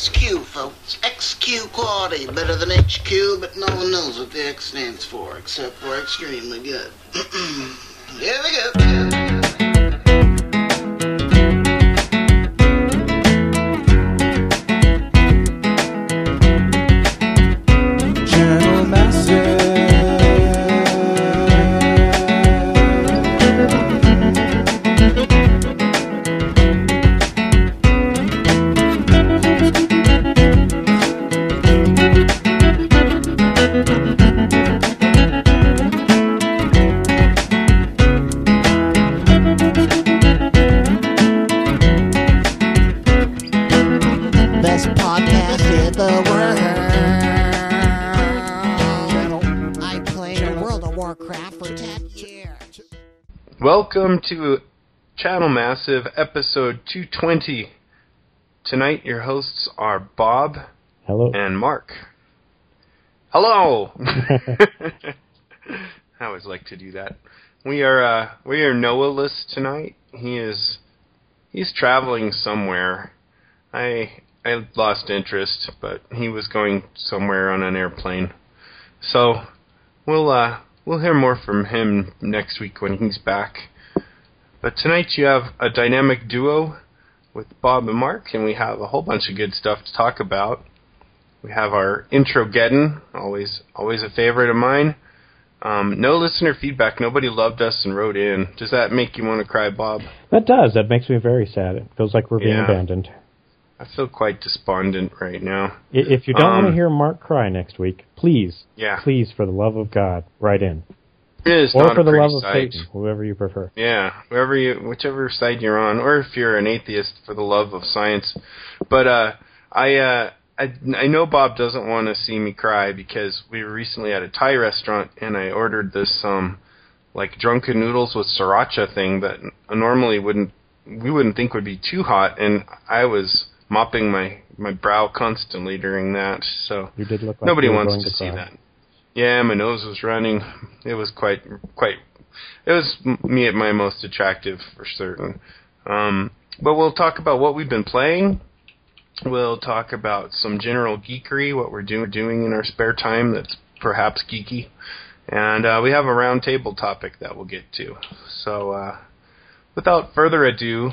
XQ, folks. XQ quality. Better than HQ, but no one knows what the X stands for, except for extremely good. Here we go. Welcome to Channel Massive episode 220. Tonight, your hosts are Bob Hello. and Mark. Hello! I always like to do that. We are uh, we are Noah-less tonight. He is he's traveling somewhere. I I lost interest, but he was going somewhere on an airplane. So we'll uh, we'll hear more from him next week when he's back. But tonight you have a dynamic duo with Bob and Mark, and we have a whole bunch of good stuff to talk about. We have our intro geddon, always always a favorite of mine. Um, no listener feedback. Nobody loved us and wrote in. Does that make you want to cry, Bob? That does. That makes me very sad. It feels like we're being Yeah. abandoned. I feel quite despondent right now. If you don't want Um, to hear Mark cry next week, please, Yeah, please, for the love of God, write in. It Or for the love of sight. Satan, whoever you prefer. Yeah, wherever you, whichever side you're on, or if you're an atheist, for the love of science. But uh, I, uh, I, I know Bob doesn't want to see me cry because we were recently at a Thai restaurant and I ordered this um, like drunken noodles with sriracha thing that normally wouldn't, we wouldn't think would be too hot, and I was mopping my my brow constantly during that. So You did look like nobody wants to to see that. Yeah, my nose was running. It was quite quite. It was me at my most attractive for certain. Um, but we'll talk about what we've been playing. We'll talk about some general geekery, what we're do- doing in our spare time that's perhaps geeky, and uh, we have a round table topic that we'll get to. So, uh, without further ado,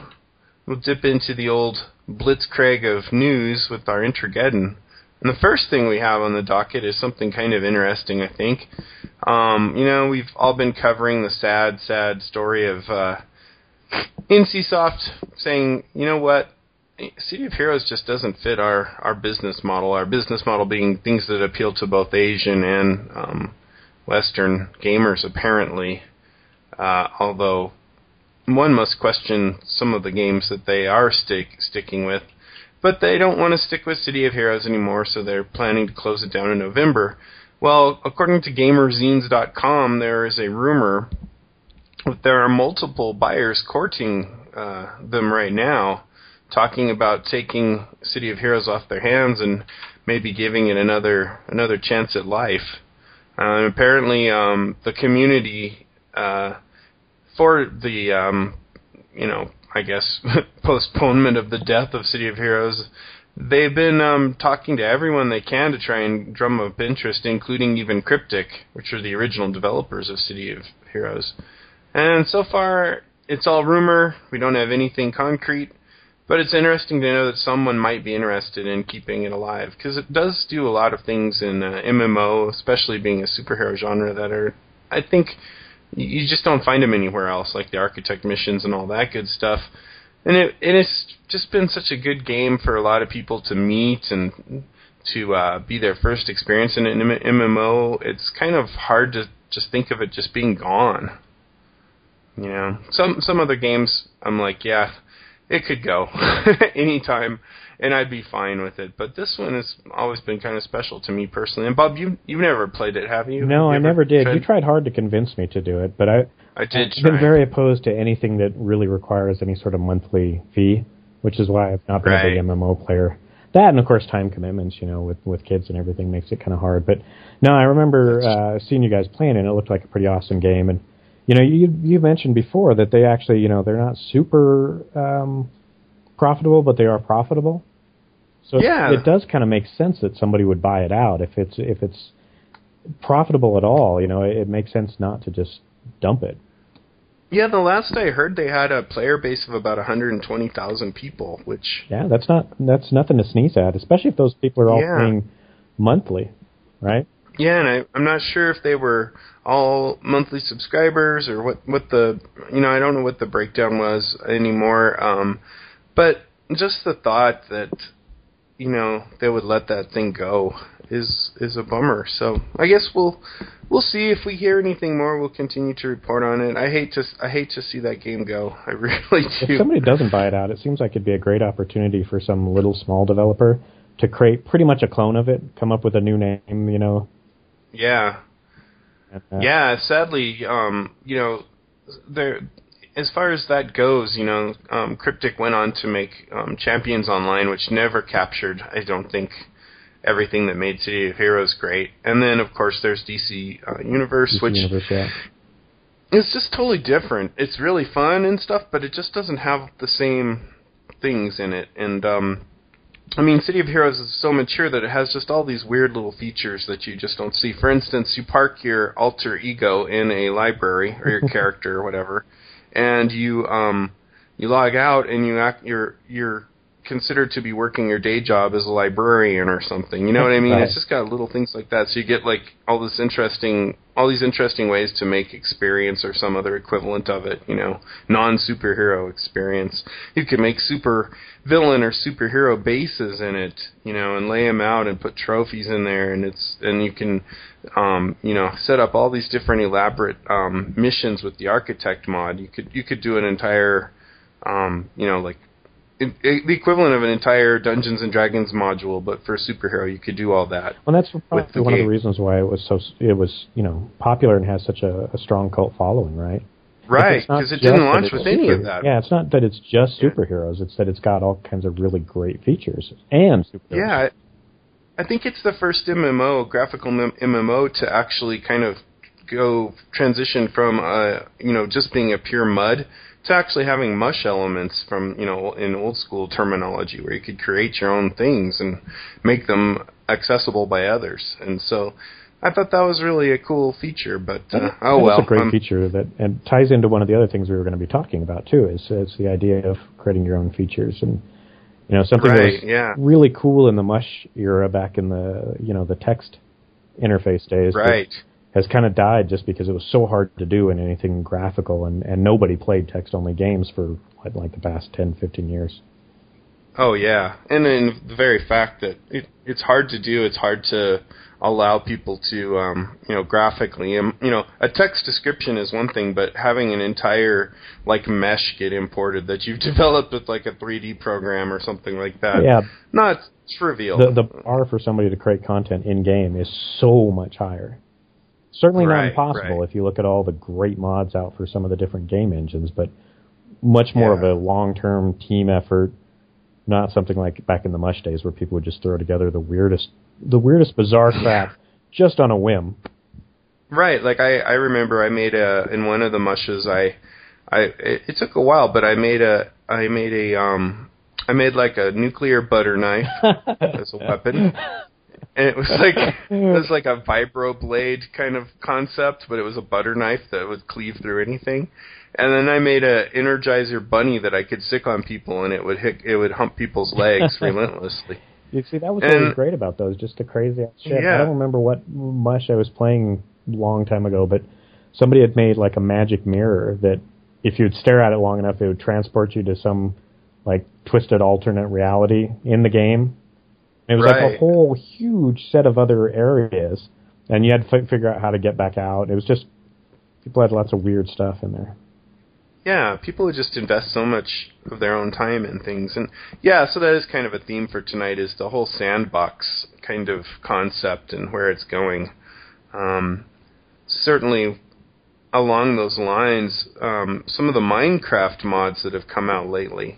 we'll dip into the old blitzkrieg of news with our Introgeddon. And the first thing we have on the docket is something kind of interesting, I think. Um, you know, we've all been covering the sad, sad story of uh, NCSoft saying, you know what, City of Heroes just doesn't fit our, our business model. Our business model being things that appeal to both Asian and um, Western gamers, apparently. Uh, although one must question some of the games that they are stick, sticking with. But they don't want to stick with City of Heroes anymore, so they're planning to close it down in November. Well, according to GamerZines.com, there is a rumor that there are multiple buyers courting uh, them right now, talking about taking City of Heroes off their hands and maybe giving it another another chance at life. Uh, apparently, um, the community uh, for the um, you know I guess postponement of the death of City of Heroes. They've been um, talking to everyone they can to try and drum up interest, including even Cryptic, which are the original developers of City of Heroes. And so far, it's all rumor. We don't have anything concrete, but it's interesting to know that someone might be interested in keeping it alive because it does do a lot of things in uh, MMO, especially being a superhero genre that are, I think, you just don't find them anywhere else, like the architect missions and all that good stuff. And it it has just been such a good game for a lot of people to meet and to uh, be their first experience in an MMO. It's kind of hard to just think of it just being gone. You know, some some other games, I'm like, yeah, it could go anytime, and I'd be fine with it. But this one has always been kind of special to me personally. And Bob, you you've never played it, have you? No, You I never did. tried- You tried hard to convince me to do it, but I, I did. I've been very opposed to anything that really requires any sort of monthly fee, which is why I've not been a big MMO player. That and of course time commitments, you know, with with kids and everything makes it kind of hard. But no, I remember uh, seeing you guys playing, and it looked like a pretty awesome game. And you know, you you mentioned before that they actually, you know, they're not super um, profitable, but they are profitable. So Yeah. it, it does kind of make sense that somebody would buy it out if it's if it's profitable at all. You know, it, it makes sense not to just dump it. Yeah, the last I heard, they had a player base of about 120,000 people, which Yeah, that's not that's nothing to sneeze at, especially if those people are all Yeah. paying monthly, right? Yeah, and I, I'm not sure if they were all monthly subscribers or what what the you know I don't know what the breakdown was anymore. Um, but just the thought that you know they would let that thing go is is a bummer. So I guess we'll we'll see if we hear anything more. We'll continue to report on it. I hate to I hate to see that game go. I really do. If somebody doesn't buy it out, it seems like it'd be a great opportunity for some little small developer to create pretty much a clone of it, come up with a new name, you know. yeah. uh, Yeah, sadly, um, you know, there. As far as that goes, you know, um, Cryptic went on to make um, Champions Online, which never captured, I don't think, everything that made City of Heroes great. And then, of course, there's DC uh, Universe, DC which Universe, yeah. it's just totally different. It's really fun and stuff, but it just doesn't have the same things in it. And um I mean, City of Heroes is so mature that it has just all these weird little features that you just don't see. For instance, you park your alter ego in a library or your character or whatever, and you um you log out and you act you're you're considered to be working your day job as a librarian or something. You know what I mean? Right. It's just got little things like that. So you get like all this interesting all these interesting ways to make experience or some other equivalent of it, you know, non superhero experience. You could make super villain or superhero bases in it, you know, and lay them out and put trophies in there and it's and you can um, you know, set up all these different elaborate um missions with the architect mod. You could you could do an entire um, you know, like it, it, the equivalent of an entire Dungeons and Dragons module, but for a superhero, you could do all that. Well, that's probably one of the reasons why it was so it was you know popular and has such a, a strong cult following, right? Right, because it didn't launch with any of that. Yeah, it's not that it's just superheroes. It's that it's got all kinds of really great features and superheroes. Yeah, I, think it's the first MMO, graphical MMO, to actually kind of go transition from uh, you know just being a pure mud to actually having mush elements from you know in old school terminology where you could create your own things and make them accessible by others. And so I thought that was really a cool feature. But uh, oh well, a great um, feature that and ties into one of the other things we were going to be talking about too. Is the idea of creating your own features and you know something that was yeah. really cool in the Mush era back in the you know the text interface days. right. Has kind of died just because it was so hard to do in anything graphical, and, and nobody played text only games for what, like the past 10, 15 years. Oh yeah, and then the very fact that it, it's hard to do, it's hard to allow people to, um, you know, graphically, um, you know, a text description is one thing, but having an entire like mesh get imported that you've developed with like a 3D program or something like that, Yeah, not trivial. the the bar for somebody to create content in game is so much higher. Certainly not impossible right. if you look at all the great mods out for some of the different game engines, but much more Yeah. of a long term team effort. Not something like back in the Mush days where people would just throw together the weirdest, the weirdest bizarre crap just on a whim. Right, like I I remember I made a in one of the mushes I I it, it took a while but I made a I made a um I made like a nuclear butter knife as a weapon. And it was like it was like a vibro blade kind of concept, but it was a butter knife that would cleave through anything. And then I made a Energizer bunny that I could stick on people, and it would hit, it would hump people's legs relentlessly. You see, that was And- what was great about those, just the crazy ass shit. I don't remember what mush I was playing a long time ago, but somebody had made like a magic mirror that if you'd stare at it long enough, it would transport you to some like twisted alternate reality in the game. It was like a whole huge set of other areas, and you had to fi- figure out how to get back out. It was just people had lots of weird stuff in there. yeah, people would just invest so much of their own time in things, and yeah, so that is kind of a theme for tonight is the whole sandbox kind of concept and where it's going. Um, certainly, along those lines, um, some of the Minecraft mods that have come out lately,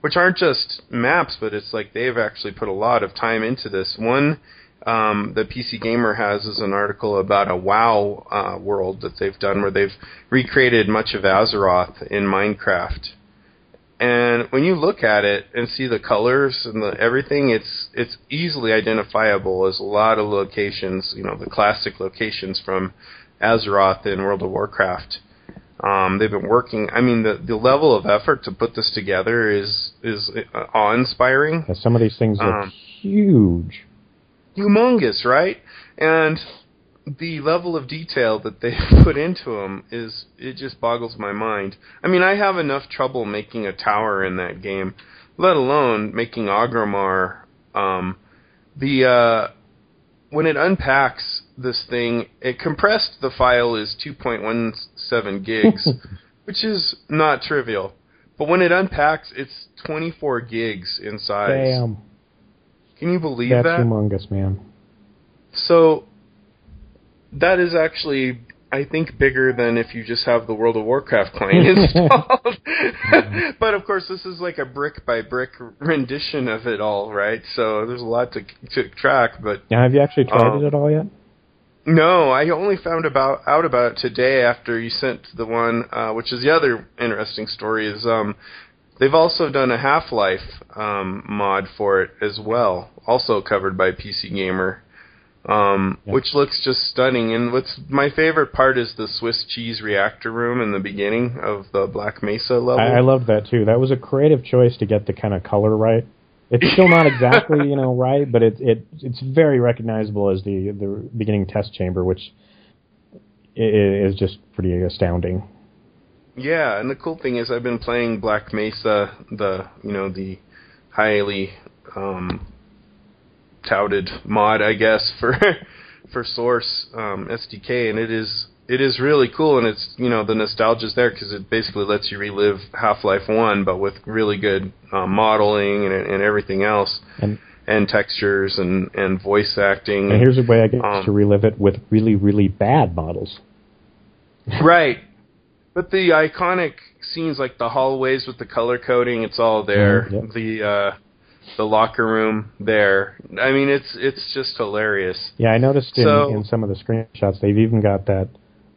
which aren't just maps, but it's like they've actually put a lot of time into this. One um, the PC Gamer has is an article about a WoW uh, world that they've done where they've recreated much of Azeroth in Minecraft. and when you look at it and see the colors and the everything, it's it's easily identifiable as a lot of locations. You know, the classic locations from Azeroth in World of Warcraft. Um, they've been working. I mean, the the level of effort to put this together is is uh, awe-inspiring, Yeah, some of these things are Um, huge. humongous, right? And the level of detail that they put into them is it just boggles my mind. I mean, I have enough trouble making a tower in that game, let alone making Orgrimmar. Um, the uh, when it unpacks this thing, it compressed the file is 2.17 gigs, which is not trivial. But when it unpacks, it's 24 gigs in size. Damn, Can you believe that's that? humongous, man. So that is actually, I think, bigger than if you just have the World of Warcraft client installed. but of course, this is like a brick by brick rendition of it all, right? So there's a lot to to track. But Now, have you actually tried Um, it at all yet? No, I only found about out about it today after you sent the one, uh, which is the other interesting story. Is um, they've also done a Half Life um, mod for it as well, also covered by PC Gamer, um, which looks just stunning. And what's my favorite part is the Swiss cheese reactor room in the beginning of the Black Mesa level. I, I loved that too. That was a creative choice to get the kind of color right. It's still not exactly you know right, but it it it's very recognizable as the the beginning test chamber, which is just pretty astounding. Yeah, and the cool thing is I've been playing Black Mesa, the you know the highly um, touted mod, I guess for for Source um, SDK, and it is it is really cool, and it's you know the nostalgia's there because it basically lets you relive Half-Life One, but with really good um, modeling and and everything else, And and textures and and voice acting. and here's a way I get Um, to relive it with really really bad models. Right. But the iconic scenes like the hallways with the color coding, it's all there. Mhm, yep. The uh the locker room there. I mean it's it's just hilarious. Yeah, I noticed in, So- in some of the screenshots they've even got that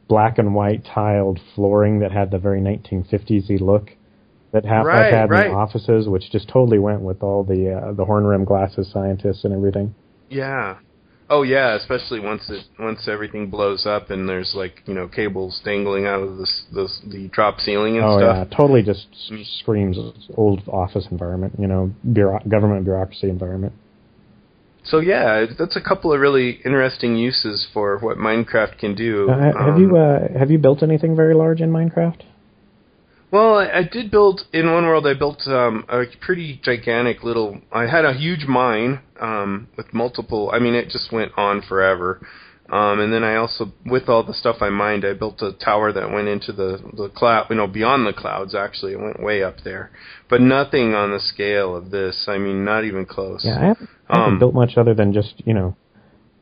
black and white tiled flooring that had the very 1950s look that Half Life Right, had in right. the offices, which just totally went with all the uh, the horn rim glasses scientists and everything. Yeah. Oh yeah, especially once it once everything blows up and there's like, you know, cables dangling out of the the, the drop ceiling and oh stuff. yeah, totally just screams old office environment, you know, bureau- government bureaucracy environment. So yeah, that's a couple of really interesting uses for what Minecraft can do. Uh, have Um, you uh, have you built anything very large in Minecraft? Well, I, I did build in one world. I built um, a pretty gigantic little. I had a huge mine um, with multiple. I mean, it just went on forever. Um, and then I also, with all the stuff I mined, I built a tower that went into the the cloud. You know, beyond the clouds. Actually, it went way up there, but nothing on the scale of this. I mean, not even close. Yeah, I haven't, I haven't Um, built much other than just you know,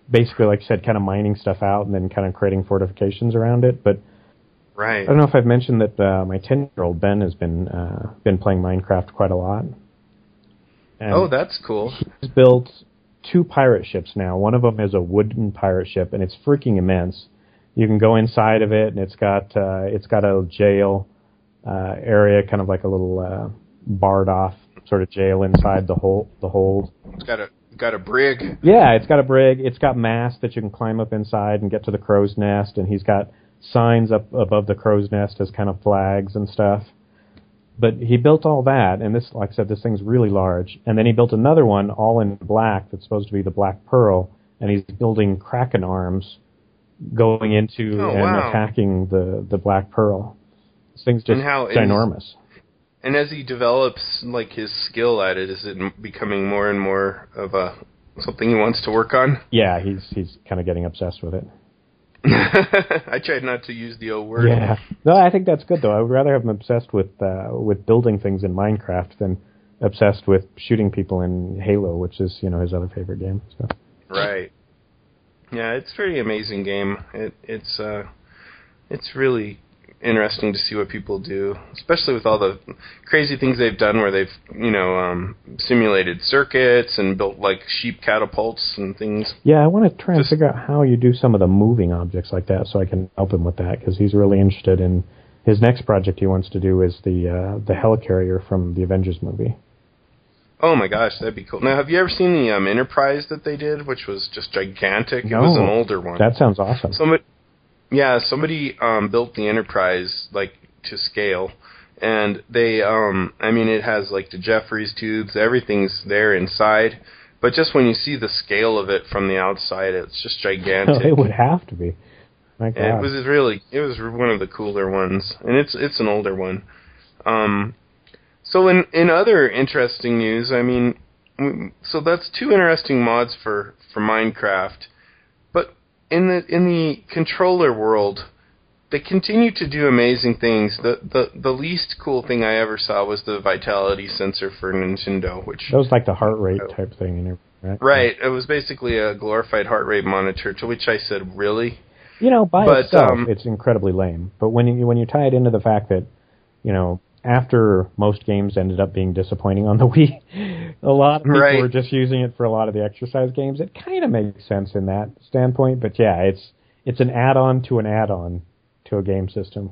basically like I said, kind of mining stuff out and then kind of creating fortifications around it. But Right. I don't know if I've mentioned that uh, my ten year old Ben has been uh, been playing Minecraft quite a lot. And Oh, that's cool. he's built two pirate ships now. One of them is a wooden pirate ship, and it's freaking immense. You can go inside of it, and it's got uh, it's got a jail uh, area, kind of like a little uh, barred off sort of jail inside the hole the hold. It's got a got a brig. Yeah, it's got a brig. It's got masts that you can climb up inside and get to the crow's nest, and he's got signs up above the crow's nest as kind of flags and stuff. But he built all that, and this, like I said, this thing's really large. And then he built another one, all in black, that's supposed to be the Black Pearl, and he's building Kraken arms, going into Oh, and wow. attacking the the Black Pearl. This thing's just And how is- ginormous. And as he develops like his skill at it, is it m- becoming more and more of a something he wants to work on? Yeah, he's he's kind of getting obsessed with it. I tried not to use the O word. Yeah. No, I think that's good though. I would rather have him obsessed with uh, with building things in Minecraft than obsessed with shooting people in Halo, which is you know his other favorite game. So Right. Yeah, it's a pretty amazing game. It it's uh it's really interesting to see what people do, especially with all the crazy things they've done where they've, you know, um simulated circuits and built like sheep catapults and things. yeah, I want to try and Just- figure out how you do some of the moving objects like that, so I can help him with that because he's really interested in his next project he wants to do is the uh, the helicarrier from the Avengers movie. Oh my gosh, that'd be cool. Now, have you ever seen the um, Enterprise that they did, which was just gigantic? No. It was an older one. That sounds awesome. Somebody, yeah, somebody um, built the Enterprise like to scale, and they, um, I mean, it has like the Jefferies tubes, everything's there inside, but just when you see the scale of it from the outside, it's just gigantic. it would have to be. My God. It was really, it was one of the cooler ones, and it's it's an older one. Um, so in in other interesting news, I mean, so that's two interesting mods for for Minecraft, in the in the controller world, they continue to do amazing things. The the the least cool thing I ever saw was the vitality sensor for Nintendo, which that was like the heart rate type thing, right? right, it was basically a glorified heart rate monitor. To which I said, really? You know, by But, itself, um, it's incredibly lame. But when you when you tie it into the fact that, you know, after most games ended up being disappointing on the Wii, a lot of people Right. were just using it for a lot of the exercise games. It kind of makes sense in that standpoint. But yeah, it's it's an add-on to an add-on to a game system.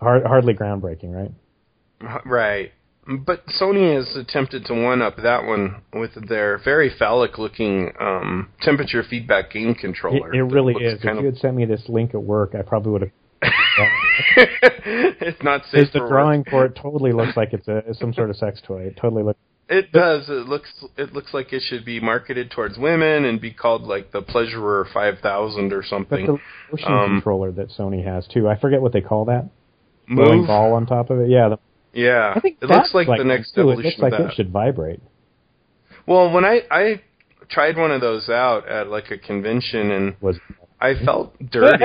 Hard, hardly groundbreaking, right? Right. But Sony has attempted to one up that one with their very phallic looking um, temperature feedback game controller. it that really is. If you had sent me this link at work, I probably would have. it's not safe the drawing work. for it totally looks like it's a some sort of sex toy. It totally looks. It does. It looks. It looks like it should be marketed towards women and be called like the Pleasurer Five Thousand or But something. the motion Um, controller that Sony has too. I forget what they call that. Move. ball on top of it. Yeah, the, Yeah. I think it looks like, the next too. It looks like that. it should vibrate. Well, when I I tried one of those out at like a convention and Was I felt dirty.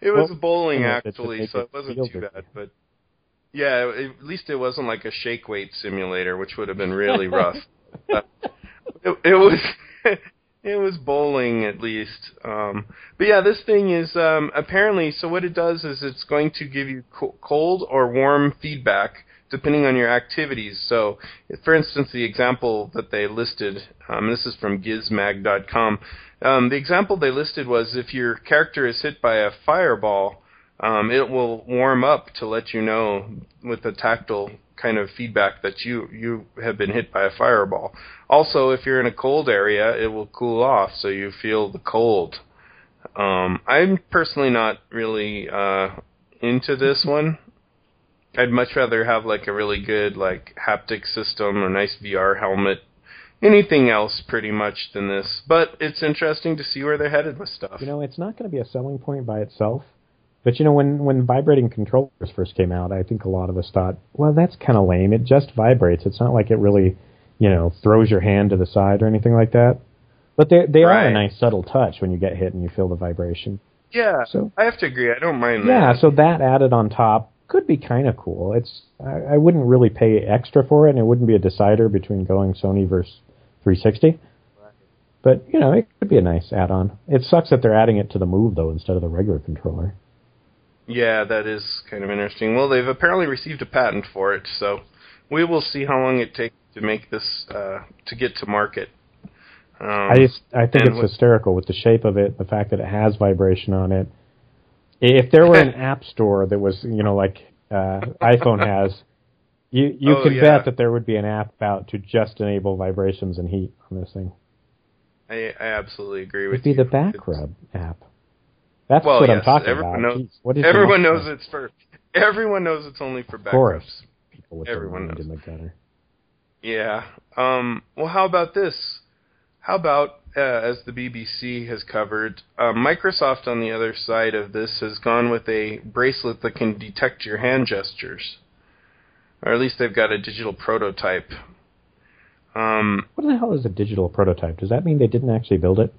it was Well, bowling you know, it should actually, so it wasn't too dirty. bad. But yeah, at least it wasn't like a shake weight simulator, which would have been really rough. It, it was it was bowling at least. Um, but yeah, this thing is um, apparently so. What it does is it's going to give you co- cold or warm feedback depending on your activities. So, for instance, the example that they listed, um, this is from Gizmag.com. Um, the example they listed was if your character is hit by a fireball, um, it will warm up to let you know with the tactile kind of feedback that you you have been hit by a fireball. Also, if you're in a cold area, it will cool off so you feel the cold. Um, I'm personally not really uh, into this one. I'd much rather have like a really good like haptic system or nice VR helmet. Anything else pretty much than this. But it's interesting to see where they're headed with stuff. you know, it's not going to be a selling point by itself. But you know, when when vibrating controllers first came out, I think a lot of us thought, well, that's kind of lame. It just vibrates. It's not like it really, you know, throws your hand to the side or anything like that. But they they are a nice subtle touch when you get hit and you feel the vibration. yeah, So- I have to agree. I don't mind Yeah, that. so that added on top could be kind of cool. It's I, I wouldn't really pay extra for it, and it wouldn't be a decider between going Sony versus 360. But you know, it could be a nice add-on. It sucks that they're adding it to the Move though instead of the regular controller. Yeah, that is kind of interesting. Well, they've apparently received a patent for it, so we will see how long it takes to make this uh, to get to market. Um, I just I think it's with- hysterical with the shape of it, the fact that it has vibration on it. If there were an app store that was, you know, like uh, iPhone has, you you Oh, could yeah. bet that there would be an app out to just enable vibrations and heat on this thing. I, I absolutely agree with It'd be the back It's- rub app. That's Well, what yes, I'm talking everyone about. knows. Jeez, what is everyone knows it's for. Everyone knows it's only for back course. rubs. People with everyone knows. in the gutter. Yeah. Um, well, how about this? How about, uh, as the BBC has covered, uh, Microsoft on the other side of this has gone with a bracelet that can detect your hand gestures. Or at least they've got a digital prototype. Um, What the hell is a digital prototype? Does that mean they didn't actually build it?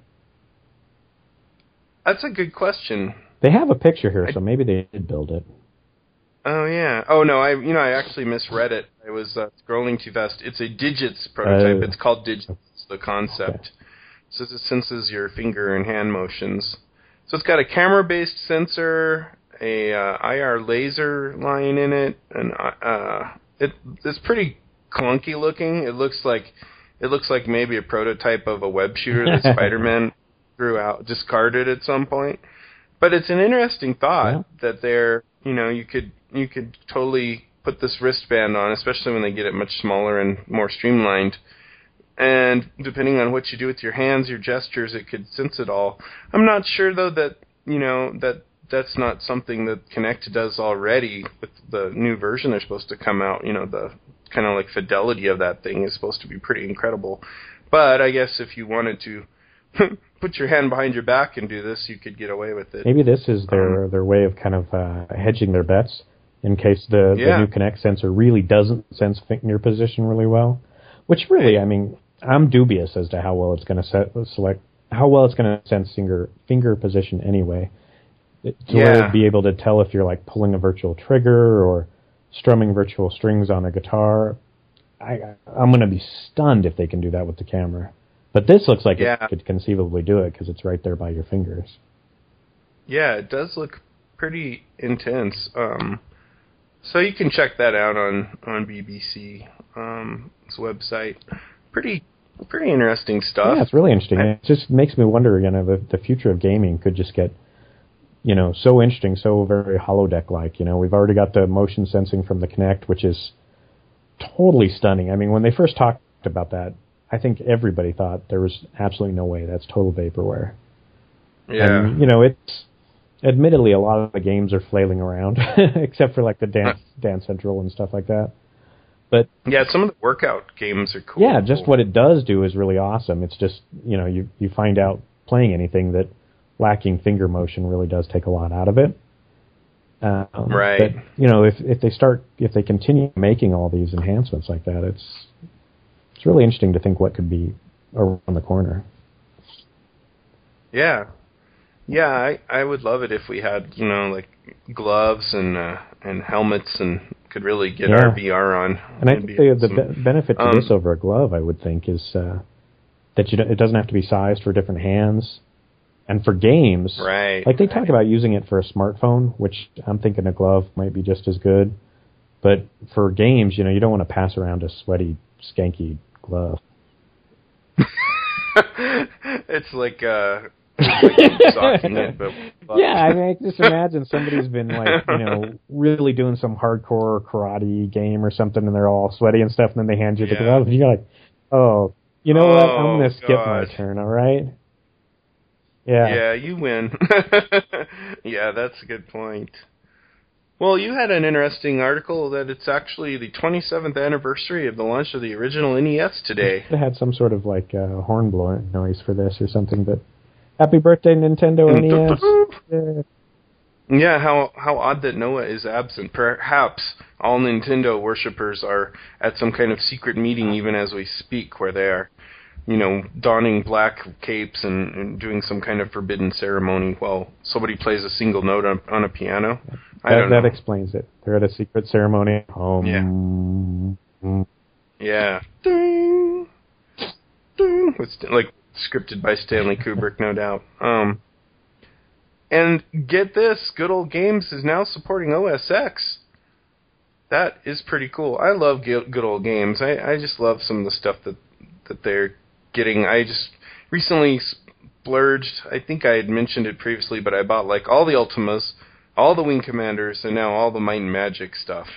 that's a good question. They have a picture here, I- so maybe they did build it. Oh yeah. Oh no, I you know I actually misread it. I was uh, scrolling too fast. It's a digits prototype. Oh. it's called digits. The concept. So it senses your finger and hand motions. So it's got a camera-based sensor, a uh, IR laser line in it, and uh, it it's pretty clunky looking. It looks like it looks like maybe a prototype of a web shooter that Spider-Man threw out, discarded at some point. but it's an interesting thought Yeah. that they're you know you could you could totally put this wristband on, especially when they get it much smaller and more streamlined. And depending on what you do with your hands, your gestures, it could sense it all. I'm not sure though that you know that that's not something that Kinect does already with the new version they're supposed to come out. You know the kind of like fidelity of that thing is supposed to be pretty incredible. But I guess if you wanted to put your hand behind your back and do this, you could get away with it. Maybe this is their their way of kind of uh, hedging their bets in case the, Yeah. the new Kinect sensor really doesn't sense finger position really well. Which really, I mean, I'm dubious as to how well it's going to select how well it's going to sense finger finger position anyway. To Yeah. be able to tell if you're like pulling a virtual trigger or strumming virtual strings on a guitar. I I'm going to be stunned if they can do that with the camera. But this looks like Yeah. it could conceivably do it because it's right there by your fingers. Yeah, it does look pretty intense. Um, so you can check that out on on BBC's um, website. Pretty pretty interesting stuff. Yeah, it's really interesting. I- it just makes me wonder, you know, the, the future of gaming could just get, you know, so interesting, so very holodeck like. You know, we've already got the motion sensing from the Kinect, which is totally stunning. I mean, when they first talked about that, I think everybody thought there was absolutely no way that's total vaporware. yeah. And, you know, it's admittedly a lot of the games are flailing around, except for like the dance dance central and stuff like that. But yeah, some of the workout games are cool. yeah, just what it does do is really awesome. It's just you know you you find out playing anything that lacking finger motion really does take a lot out of it. Um, Right. But you know if if they start if they continue making all these enhancements like that, it's it's really interesting to think what could be around the corner. Yeah. Yeah, I I would love it if we had, you know, like gloves and uh and helmets and could really get Yeah. our VR on. And I think the, the be- benefit to Um, this over a glove, I would think, is uh, that you don't, it doesn't have to be sized for different hands. And for games, Right. like they talk about using it for a smartphone, which I'm thinking a glove might be just as good. But for games, you know, you don't want to pass around a sweaty, skanky glove. it's like uh like it, but Yeah, I mean, I just imagine somebody's been like, you know, really doing some hardcore karate game or something, and they're all sweaty and stuff, and then they hand you the Yeah. glove, and you're like, oh, you know what? I'm Oh, gonna skip my turn. All right. Yeah. Yeah, you win. yeah, that's a good point. Well, you had an interesting article that it's actually the 27th anniversary of the launch of the original NES today. They had some sort of like uh, horn blowing noise for this or something, but happy birthday, Nintendo NES. Yeah. Yeah, how how odd that Noah is absent. Perhaps all Nintendo worshippers are at some kind of secret meeting even as we speak, where they are, you know, donning black capes and, and doing some kind of forbidden ceremony while somebody plays a single note on, on a piano. I That, don't that explains it. They're at a secret ceremony. Um, Yeah. Yeah. Ding. Ding. With, St- like scripted by Stanley Kubrick, no doubt. Um, and get this, Good Old Games is now supporting OS X. That is pretty cool. I love Good Good Old Games. I, I just love some of the stuff that that they're getting. I just recently splurged. I think I had mentioned it previously, but I bought like all the Ultimas, all the Wing Commanders, and now all the Might and Magic stuff.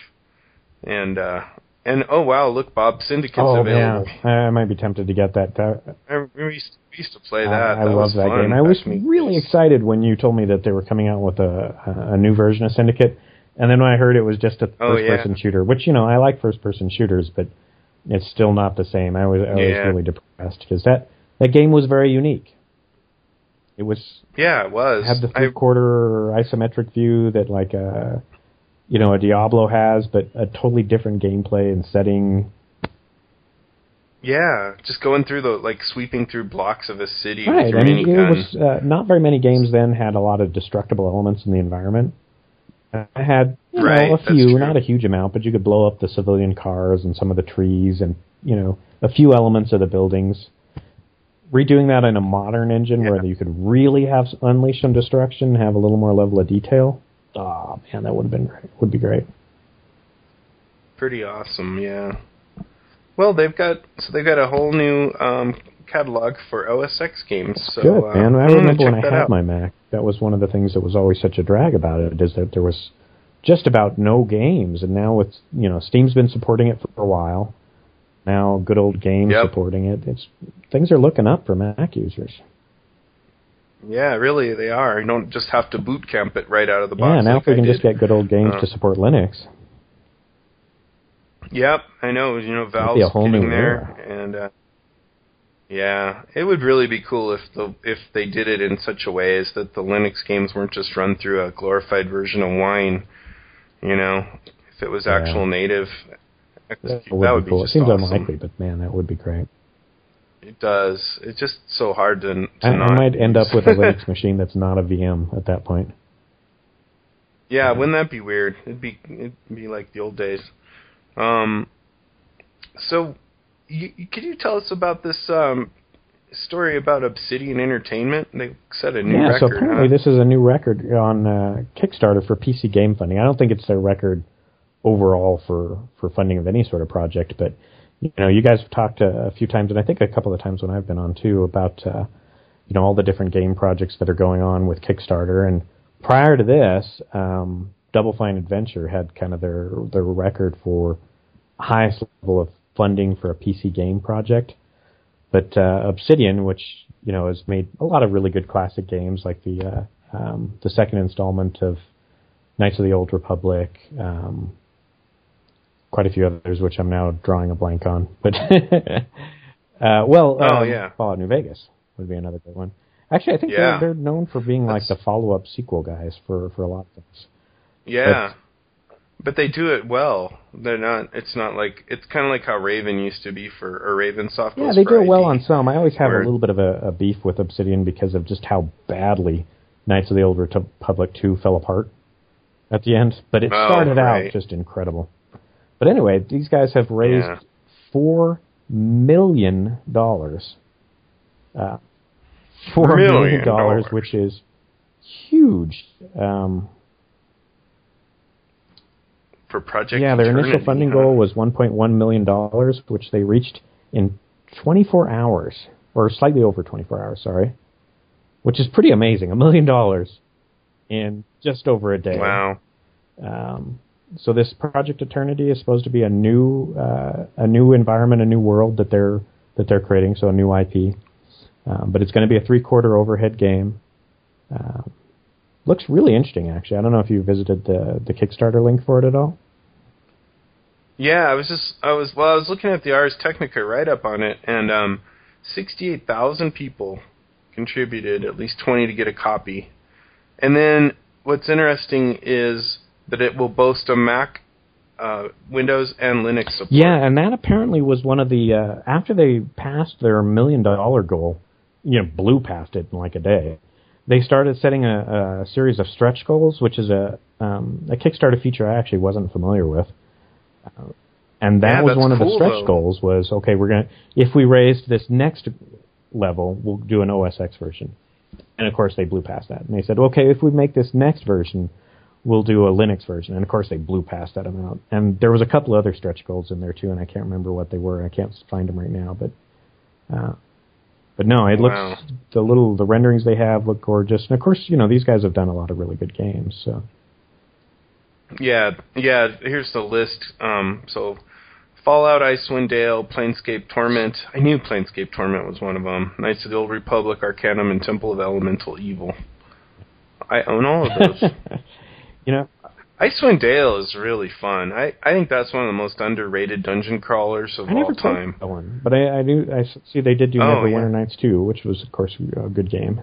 And uh and oh wow, look, Bob Syndicate's oh available. man, I, I might be tempted to get that. that I, we, used, we used to play that. I, I that love that fun game. I was back in the really excited when you told me that they were coming out with a a new version of Syndicate, and then when I heard it was just a Oh, first yeah. person shooter, which you know I like first person shooters, but it's still not the same. I was I was Yeah. really depressed because that that game was very unique. It was Yeah, it was. had the three quarter isometric view that like a you know a Diablo has, but a totally different gameplay and setting. yeah, just going through the like sweeping through blocks of a city Right, I mean, it was uh, not very many games then had a lot of destructible elements in the environment. I had you Right, know a few, not a huge amount, but you could blow up the civilian cars and some of the trees and you know a few elements of the buildings. Redoing that in a modern engine Yeah. where you could really have unleash some destruction, and have a little more level of detail. Oh man, that would have been great. Would be great. Pretty awesome, yeah. Well, they've got so they've got a whole new um, catalog for OS X games. So, Good uh, man. I I'm remember when I had out. my Mac. That was one of the things that was always such a drag about it is that there was just about no games, and now with you know Steam's been supporting it for a while. Now good old games Yep. supporting it. It's things are looking up for Mac users. Yeah, really, they are. You don't just have to boot camp it right out of the box. yeah, now like if we can just get good old games Uh, to support Linux. Yep, I know. You know, Valve's getting there, and uh, yeah, it would really be cool if the if they did it in such a way as that the Linux games weren't just run through a glorified version of Wine. You know, if it was Yeah. actual native, That that would, would be cool. It seems awesome. unlikely, but man, that would be great. It does. It's just so hard to. to I, not I might end up with a Linux machine that's not a VM at that point. Yeah, wouldn't that be weird? It'd be it'd be like the old days. Um, so, you, could you tell us about this um, story about Obsidian Entertainment? They set a new yeah, record. so apparently huh? this is a new record on uh, Kickstarter for PC game funding. I don't think it's their record overall for for funding of any sort of project, but you know, you guys have talked a, a few times, and I think a couple of times when I've been on too about uh, you know all the different game projects that are going on with Kickstarter. And prior to this, um, Double Fine Adventure had kind of their their record for highest level of funding for a PC game project. But uh, Obsidian, which you know has made a lot of really good classic games, like the uh, um, the second installment of Knights of the Old Republic, um, quite a few others, which I'm now drawing a blank on. But uh, well, Oh, um, yeah. Fallout New Vegas would be another good one. Actually, I think Yeah. they're, they're known for being like the follow-up sequel guys for for a lot of things. yeah, but they do it well. They're not. It's not like it's kind of like how Raven used to be for or Raven Soft. Yeah, they do it well on some. I always have Where- a little bit of a, a beef with Obsidian because of just how badly Knights of the Old Republic 2 fell apart at the end. But it Oh, started right. out just incredible. But anyway, these guys have raised Yeah. four million dollars. Uh, four Million dollars. which is huge. Um, for Project. yeah, their initial funding huh? goal was 1.1 million dollars, which they reached in 24 hours, or slightly over 24 hours. Sorry, which is pretty amazing. A million dollars in just over a day. Wow. Um, so this Project Eternity is supposed to be a new uh, a new environment, a new world that they're that they're creating. So a new IP, um, but it's going to be a three quarter overhead game. Um, looks really interesting, actually. I don't know if you visited the the Kickstarter link for it at all. Yeah, I was just I was well, I was looking at the Ars Technica write up on it, and um, sixty-eight thousand people contributed at least twenty to get a copy. And then what's interesting is that it will boast a Mac, uh, Windows, and Linux support. Yeah, and that apparently was one of the uh, after they passed their million dollar goal, you know, blew past it in like a day. They started setting a, a series of stretch goals, which is a um, a Kickstarter feature I actually wasn't familiar with. Uh, and that Yeah, was one of the stretch though. goals was okay, we're gonna if we raised this next level, we'll do an OS X version. And of course they blew past that. And they said, okay, if we make this next version, we'll do a Linux version. And of course they blew past that amount. And there was a couple other stretch goals in there too, and I can't remember what they were. I can't find them right now, but uh, but no, it Wow. looks the little the renderings they have look gorgeous. And of course, you know these guys have done a lot of really good games. So Yeah, yeah. Here's the list. Um, so, Fallout, Icewind Dale, Planescape Torment. I knew Planescape Torment was one of them. Knights of the Old Republic, Arcanum, and Temple of Elemental Evil. I own all of those. you know, Icewind Dale is really fun. I, I think that's one of the most underrated dungeon crawlers of I never all time. that one, but I, I do. I see they did do Oh, yeah. Neverwinter Nights too, which was of course a good game.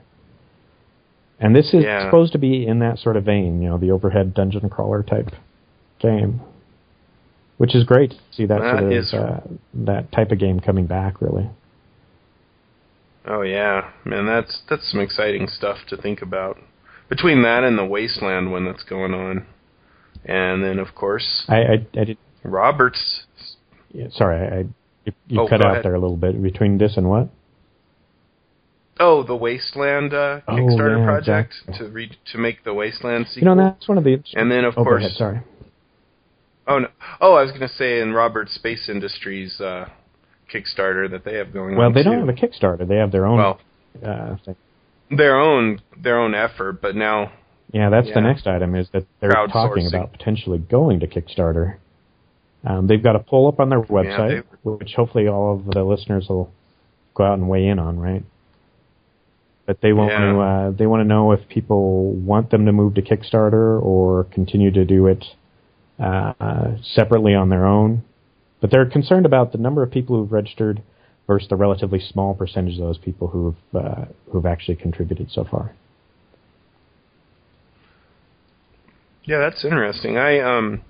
And this is Yeah. supposed to be in that sort of vein, you know, the overhead dungeon crawler type game, which is great to see that, That sort of is- uh, that type of game coming back. Really, Oh yeah, man, that's that's some exciting stuff to think about. Between that and the Wasteland one that's going on, and then of course I I, I did. Roberts. Yeah, sorry, I, you, you Oh, cut out ahead. there a little bit between this and what? Oh, the Wasteland uh, Oh, Kickstarter yeah, project exactly. to re- to make the Wasteland sequel. You know, that's one of the. And then, of oh, course- ahead, sorry. Oh no! Oh, I was going to say in Roberts Space Industries uh, Kickstarter that they have going Well, on. they too. don't have a Kickstarter. They have their own. well uh, their own their own effort, but now Yeah, that's the next item is that they're talking about potentially going to Kickstarter. Um, they've got a poll up on their website, which hopefully all of the listeners will go out and weigh in on, right? But they want Yeah. to uh, they want to know if people want them to move to Kickstarter or continue to do it uh, separately on their own. But they're concerned about the number of people who've registered versus the relatively small percentage of those people who've uh, who've actually contributed so far. Yeah, that's interesting. I um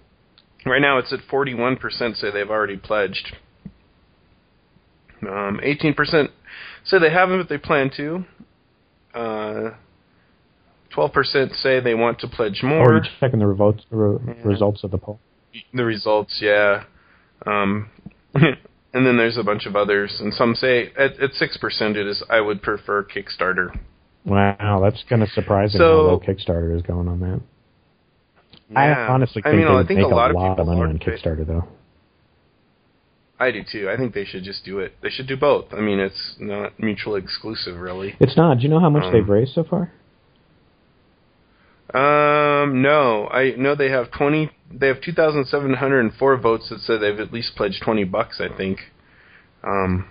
right now it's at 41% say they've already pledged. Um 18% say they haven't but they plan to. Uh 12% say they want to pledge Or more. are you checking the revotes, re- Yeah. results of the poll? the results, yeah. Um and then there's a bunch of others and some say at at 6% it is I would prefer Kickstarter. Wow, that's kind of surprising So- how low Kickstarter is going on that. I Yeah. honestly I think mean, they I would think make a lot of lot people of money on Kickstarter, though. I do too. I think they should just do it. They should do both. I mean, it's not mutually exclusive, really. It's not. Do you know how much Um, they've raised so far? Um, no, I know they have twenty. They have two thousand seven hundred and four votes that say they've at least pledged twenty bucks. I think, um,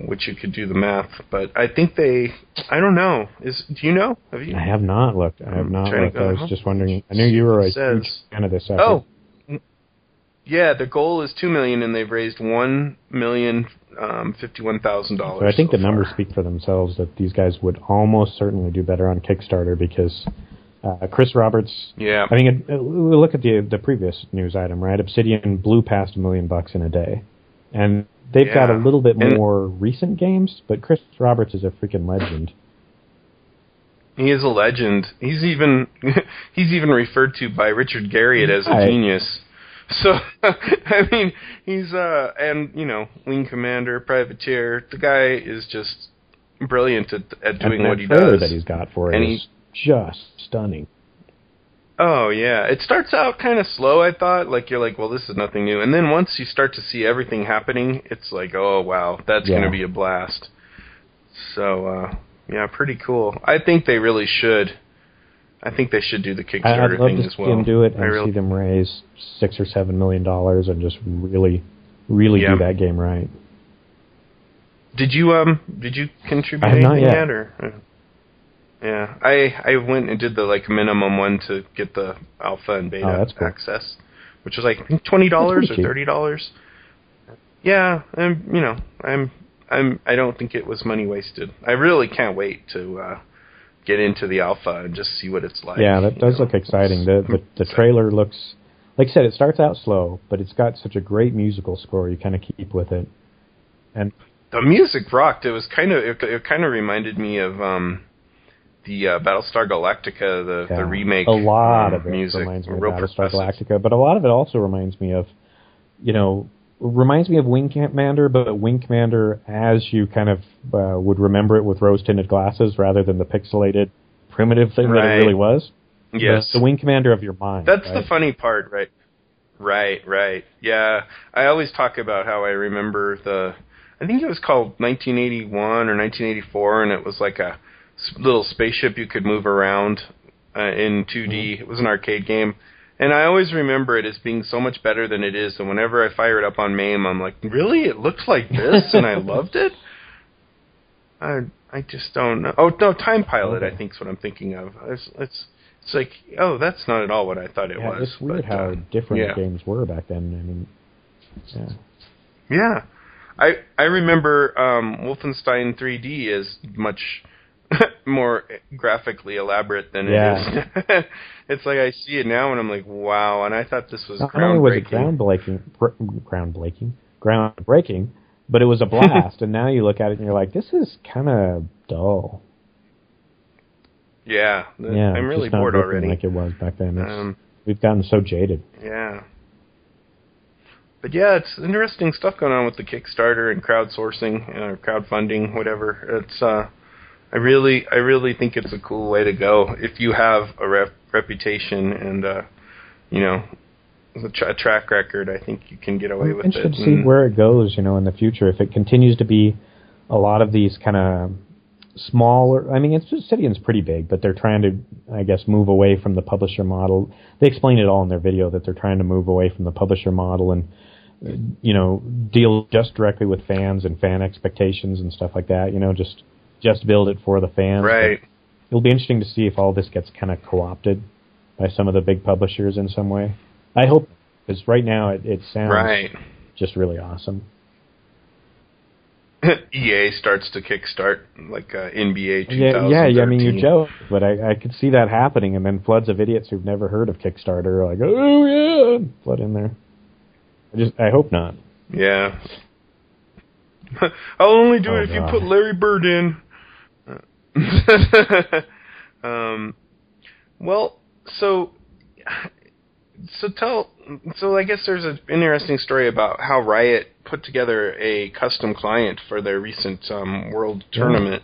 which you could do the math, but I think they. I don't know. Is do you know? Have you? I have not looked. I have not looked. I was home. just wondering. I knew you were a says- huge fan of this effort. Oh, yeah. The goal is two million, and they've raised one million um, fifty-one thousand dollars. so I think the numbers speak for themselves. That these guys would almost certainly do better on Kickstarter because uh, Chris Roberts. Yeah. I mean, it, it, we look at the the previous news item, right? Obsidian blew past a million bucks in a day, and they've got a little bit And- more recent games. But Chris Roberts is a freaking legend. He is a legend. He's even he's even referred to by Richard Garriott as a genius. So I mean, he's uh and you know, wing commander, privateer. The guy is just brilliant at at doing what he does. that he's got for it And is just stunning. Oh yeah, it starts out kind of slow. I thought like you're like, well, this is nothing new, and then once you start to see everything happening, it's like, oh wow, that's Yeah. gonna be a blast. So uh yeah, pretty cool. I think they really should. I think they should do the Kickstarter I'd love thing to as see well. them do it I and really, see them raise six or seven million dollars and just really, really Yeah. do that game right. Did you um did you contribute I have not anything yet. or? Yeah, I I went and did the like minimum one to get the alpha and beta Oh, cool. access, which was like I think twenty dollars or thirty dollars. Yeah, and you know I'm I'm I don't think it was money wasted. I really can't wait to uh get into the alpha and just see what it's like. yeah, that does know. look exciting. The, the the trailer looks, like I said, it starts out slow, but it's got such a great musical score. You kind of keep with it, and the music rocked. It was kind of it, it kind of reminded me of um the uh, Battlestar Galactica, the yeah, the remake. a lot of it music, reminds me of Battlestar. Galactica, but a lot of it also reminds me of, you know, reminds me of Wing Commander, but Wing Commander as you kind of uh, would remember it with rose tinted glasses rather than the pixelated primitive thing that it really was. Yes, the, the Wing Commander of your mind. That's right? the funny part, right? Right, right. Yeah, I always talk about how I remember the. I think it was called 1981 or 1984, and it was like a little spaceship you could move around uh, in 2D. Mm-hmm. It was an arcade game, and I always remember it as being so much better than it is. And whenever I fire it up on MAME, I'm like, really? It looked like this, and I loved it. I I just don't know. Oh no, Time Pilot. I think is what I'm thinking of. It's it's it's like, oh, that's not at all what I thought it Yeah, was. it's weird but, how uh, different yeah. games were back then. I mean, yeah. Yeah, I I remember um, Wolfenstein 3D is much more graphically elaborate than Yeah. it is. it's like I see it now and I'm like, wow. And I thought this was Not only was it groundbreaking. groundbreaking, br- groundbreaking, groundbreaking, but it was a blast. and now you look at it and you're like, this is kind of dull. Yeah, the- yeah, I'm really bored already. Like it was back then. Um, we've gotten so jaded. Yeah. But yeah, it's interesting stuff going on with the Kickstarter and crowdsourcing or crowdfunding, whatever. It's uh I really I really think it's a cool way to go if you have a rep- reputation and uh you know a, tra- track record, I think you can get away I'm with interested it. to see where it goes, you know, in the future. If it continues to be a lot of these kind of smaller, I mean, it's Obsidian's pretty big, but they're trying to, I guess, move away from the publisher model. They explain it all in their video that they're trying to move away from the publisher model and, you know, deal just directly with fans and fan expectations and stuff like that. You know, just just build it for the fans. right. But it'll be interesting to see if all this gets kind of co-opted by some of the big publishers in some way. I hope, because right now it, it sounds Right. just really awesome. EA starts to kickstart like uh, NBA 2013. Yeah, yeah. I mean, you joke, but I, I could see that happening, and then floods of idiots who've never heard of Kickstarter are like, oh yeah, flood in there. I just, I hope not. Yeah. I'll only do Oh, it if God. you put Larry Bird in. um, well, so so tell so I guess there's an interesting story about how Riot put together a custom client for their recent um, World Yeah. Tournament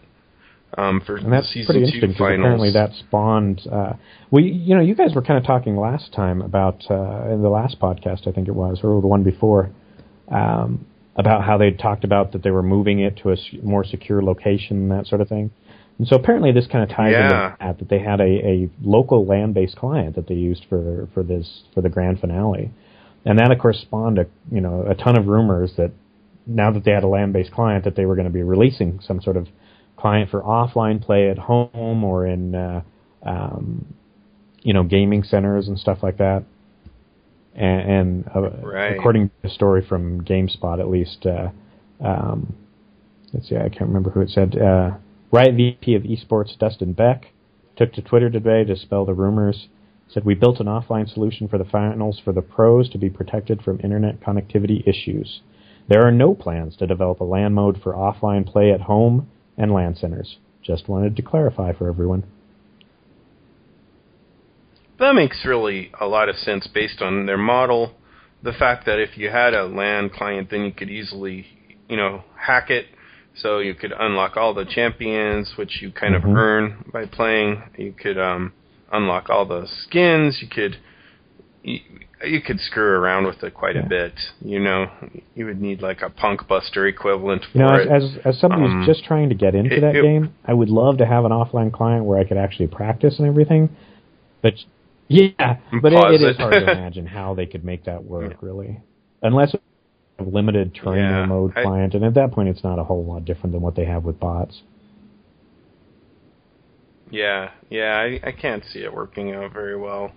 um, for And that's the season pretty two interesting because apparently that spawned. Uh, we, you know, you guys were kind of talking last time about uh, in the last podcast, I think it was, or the one before, um, about how they talked about that they were moving it to a more secure location, that sort of thing. And so apparently this kind of ties Yeah. into that that they had a, a local land-based client that they used for for this for the grand finale, and that of course spawned a you know a ton of rumors that now that they had a land-based client that they were going to be releasing some sort of client for offline play at home or in uh, um, you know gaming centers and stuff like that. And, and uh, Right. according to the story from GameSpot, at least, uh, um, let's see, I can't remember who it said. Uh, Riot VP of Esports Dustin Beck took to Twitter today to spell the rumors. Said we built an offline solution for the finals for the pros to be protected from internet connectivity issues. There are no plans to develop a LAN mode for offline play at home and LAN centers. Just wanted to clarify for everyone. That makes really a lot of sense based on their model. The fact that if you had a LAN client, then you could easily, you know, hack it. So you could unlock all the champions, which you kind Mhm. of earn by playing. You could um, unlock all the skins. You could you, you could screw around with it quite Yeah. a bit. You know, you would need like a Punk Buster equivalent for You know, it. as, as as somebody Um, who's just trying to get into it- that it- game, I would love to have an offline client where I could actually practice and everything. But yeah, but it, it is hard to imagine how they could make that work, really, unless a limited trainer Yeah, mode I- client. And at that point, it's not a whole lot different than what they have with bots. Yeah, yeah, I, I can't see it working out very well.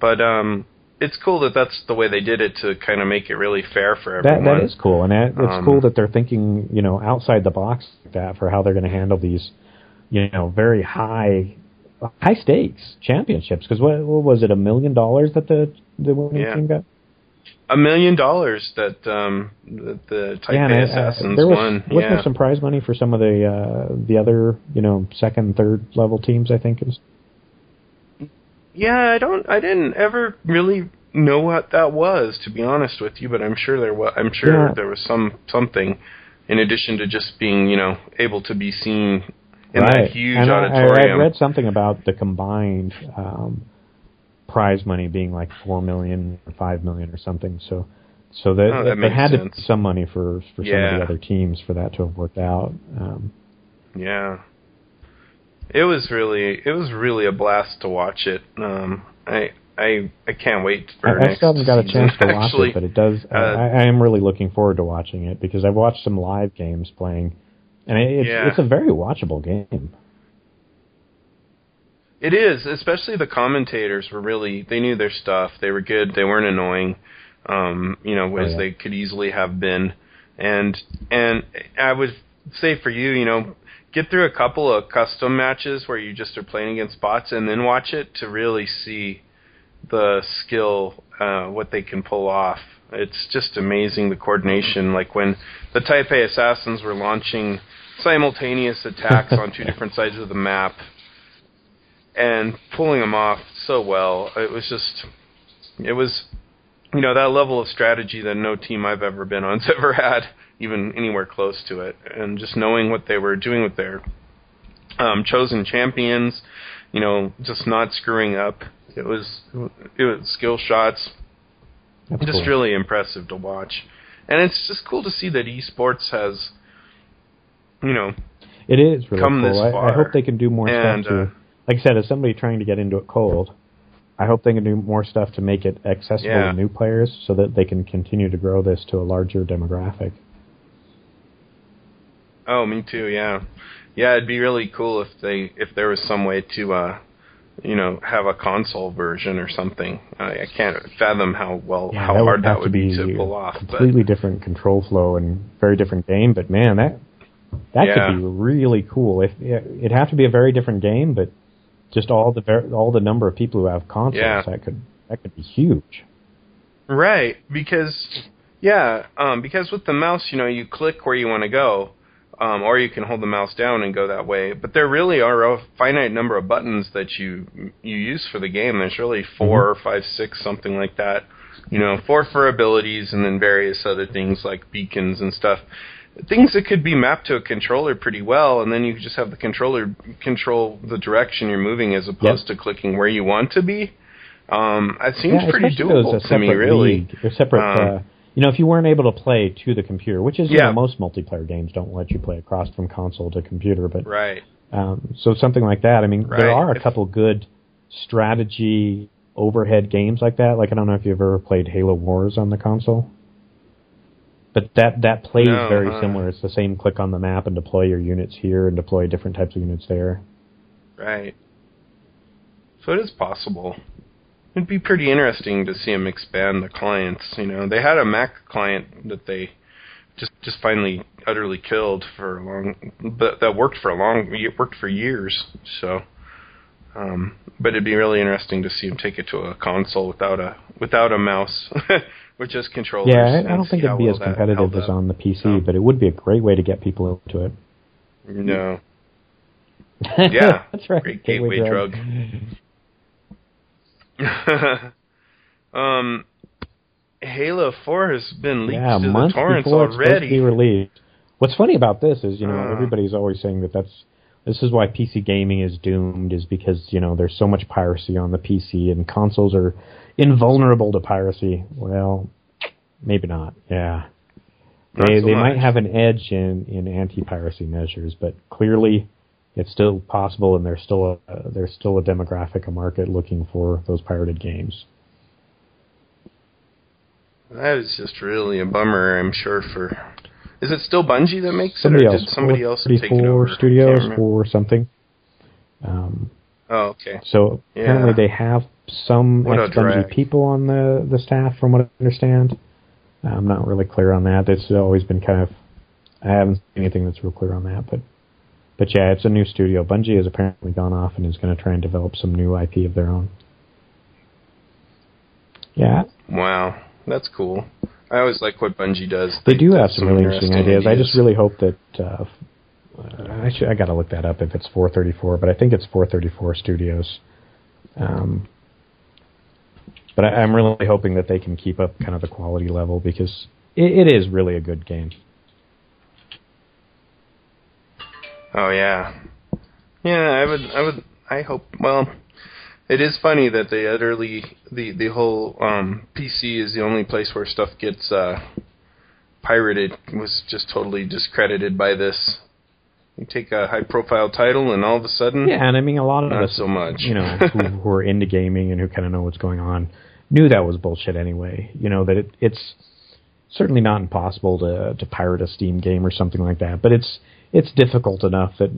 But um it's cool that that's the way they did it to kind of make it really fair for That that is cool, and that, it's Um, cool that they're thinking, you know, outside the box like that for how they're going to handle these, you know, very high, high stakes championships. Because what, what was it, a million dollars that the the winning Yeah. team got? A million dollars that um that the Type yeah, A and I- I- assassins there was won. wasn't yeah. there some prize money for some of the uh, the other, you know, second, third level teams? I think. Is, yeah, I don't I didn't ever really know what that was to be honest with you, but I'm sure there was I'm sure Yeah. there was some something in addition to just being, you know, able to be seen in right. that huge and I, I read something about the combined um, prize money being like four million or five million or something. So, so that, Oh, makes had to sense. be some money for for some of the other teams for that to have worked out. Um, Yeah. It was really it was really a blast to watch it. Um I I I can't wait for I, I still haven't got a chance to watch actually. it, but it does. Uh, I, I am really looking forward to watching it because I've watched some live games playing, and it, it's Yeah. it's a very watchable game. It is, especially the commentators were really they knew their stuff. They were good. They weren't annoying, um, you know, as yeah. they could easily have been. And and I would say for you, you know, get through a couple of custom matches where you just are playing against bots, and then watch it to really see the skill, uh, what they can pull off. It's just amazing the coordination. Like when the Taipei Assassins were launching simultaneous attacks on two different sides of the map and pulling them off so well. It was just, it was, you know, that level of strategy that no team I've ever been on's ever had, even anywhere close to it. And just knowing what they were doing with their um, chosen champions, you know, just not screwing up. It was, it was skill shots. That's just cool. really impressive to watch. And it's just cool to see that esports has, you know, It is really come cool. this I, I hope they can do more And, stuff to. uh, like I said, as somebody trying to get into it cold, I hope they can do more stuff to make it accessible Yeah. to new players, so that they can continue to grow this to a larger demographic. Oh, me too. Yeah, yeah. It'd be really cool if they if there was some way to, uh, you know, have a console version or something. I, I can't fathom how well Yeah, how that hard would that would be to pull off. But completely different control flow and very different game. But man, that that Yeah. could be really cool. If it'd have to be a very different game, but just all the ver- all the number of people who have consoles, Yeah. that could that could be huge. right, because yeah, um, because with the mouse, you know, you click where you want to go. Um, or you can hold the mouse down and go that way. But there really are a finite number of buttons that you you use for the game. There's really 4 or five, six, something like that. You know, four for abilities, and then various other things like beacons and stuff. Things that could be mapped to a controller pretty well, and then you just have the controller control the direction you're moving as opposed to clicking where you want to be. Um, it seems yeah, pretty doable to me, really. league, or separate. Um, uh, you know, if you weren't able to play to the computer, which is you Yeah. know most multiplayer games don't let you play across from console to computer, but Right. Um, so something like that. I mean, Right. there are a couple good strategy overhead games like that. Like I don't know if you've ever played Halo Wars on the console, but that that plays No, very uh. similar. It's the same click on the map and deploy your units here and deploy different types of units there. Right. So it is possible. It'd be pretty interesting to see them expand the clients. You know, they had a Mac client that they just just finally utterly killed for a long, but that worked for a long, it worked for years. So, um, but it'd be really interesting to see them take it to a console without a without a mouse, with just controllers. Yeah, I, I don't think it'd be as competitive as on the PC, So- but it would be a great way to get people into it. No. Yeah, that's right. great gateway drug. um, Halo Four has been leaked yeah, to the months torrents before it's supposed to be already. released. What's funny about this is, you know, Uh. everybody's always saying that that's this is why PC gaming is doomed, is because you know there's so much piracy on the PC and consoles are invulnerable to piracy. Well, maybe not. Yeah, Not they so they might have an edge in in anti-piracy measures, but clearly it's still possible, and there's still a there's still a demographic, a market looking for those pirated games. That is just really a bummer. I'm sure for. Is it still Bungie that makes Somebody it, or else, did somebody else take it over? Studios or something. Um, Oh, okay. So Yeah. apparently they have some ex Bungie people on the the staff, from what I understand. I'm not really clear on that. It's always been kind of I haven't seen anything that's real clear on that, but but yeah, it's a new studio. Bungie has apparently gone off and is going to try and develop some new IP of their own. Yeah, Wow, that's cool. I always like what Bungie does. they do have some some really interesting ideas. I just really hope that uh, I should I got to look that up if it's 434, but I think it's 434 Studios. Um, but I, I'm really hoping that they can keep up kind of the quality level because it, it is really a good game. Oh yeah, yeah. I would. I would. I hope. Well, it is funny that they utterly the the whole um, PC is the only place where stuff gets uh, pirated was just totally discredited by this. You take a high profile title and all of a sudden, Yeah, and I mean a lot of not us, so much. you know, who, who are into gaming and who kind of know what's going on, knew that was bullshit anyway. You know that it, it's certainly not impossible to to pirate a Steam game or something like that, but it's it's difficult enough that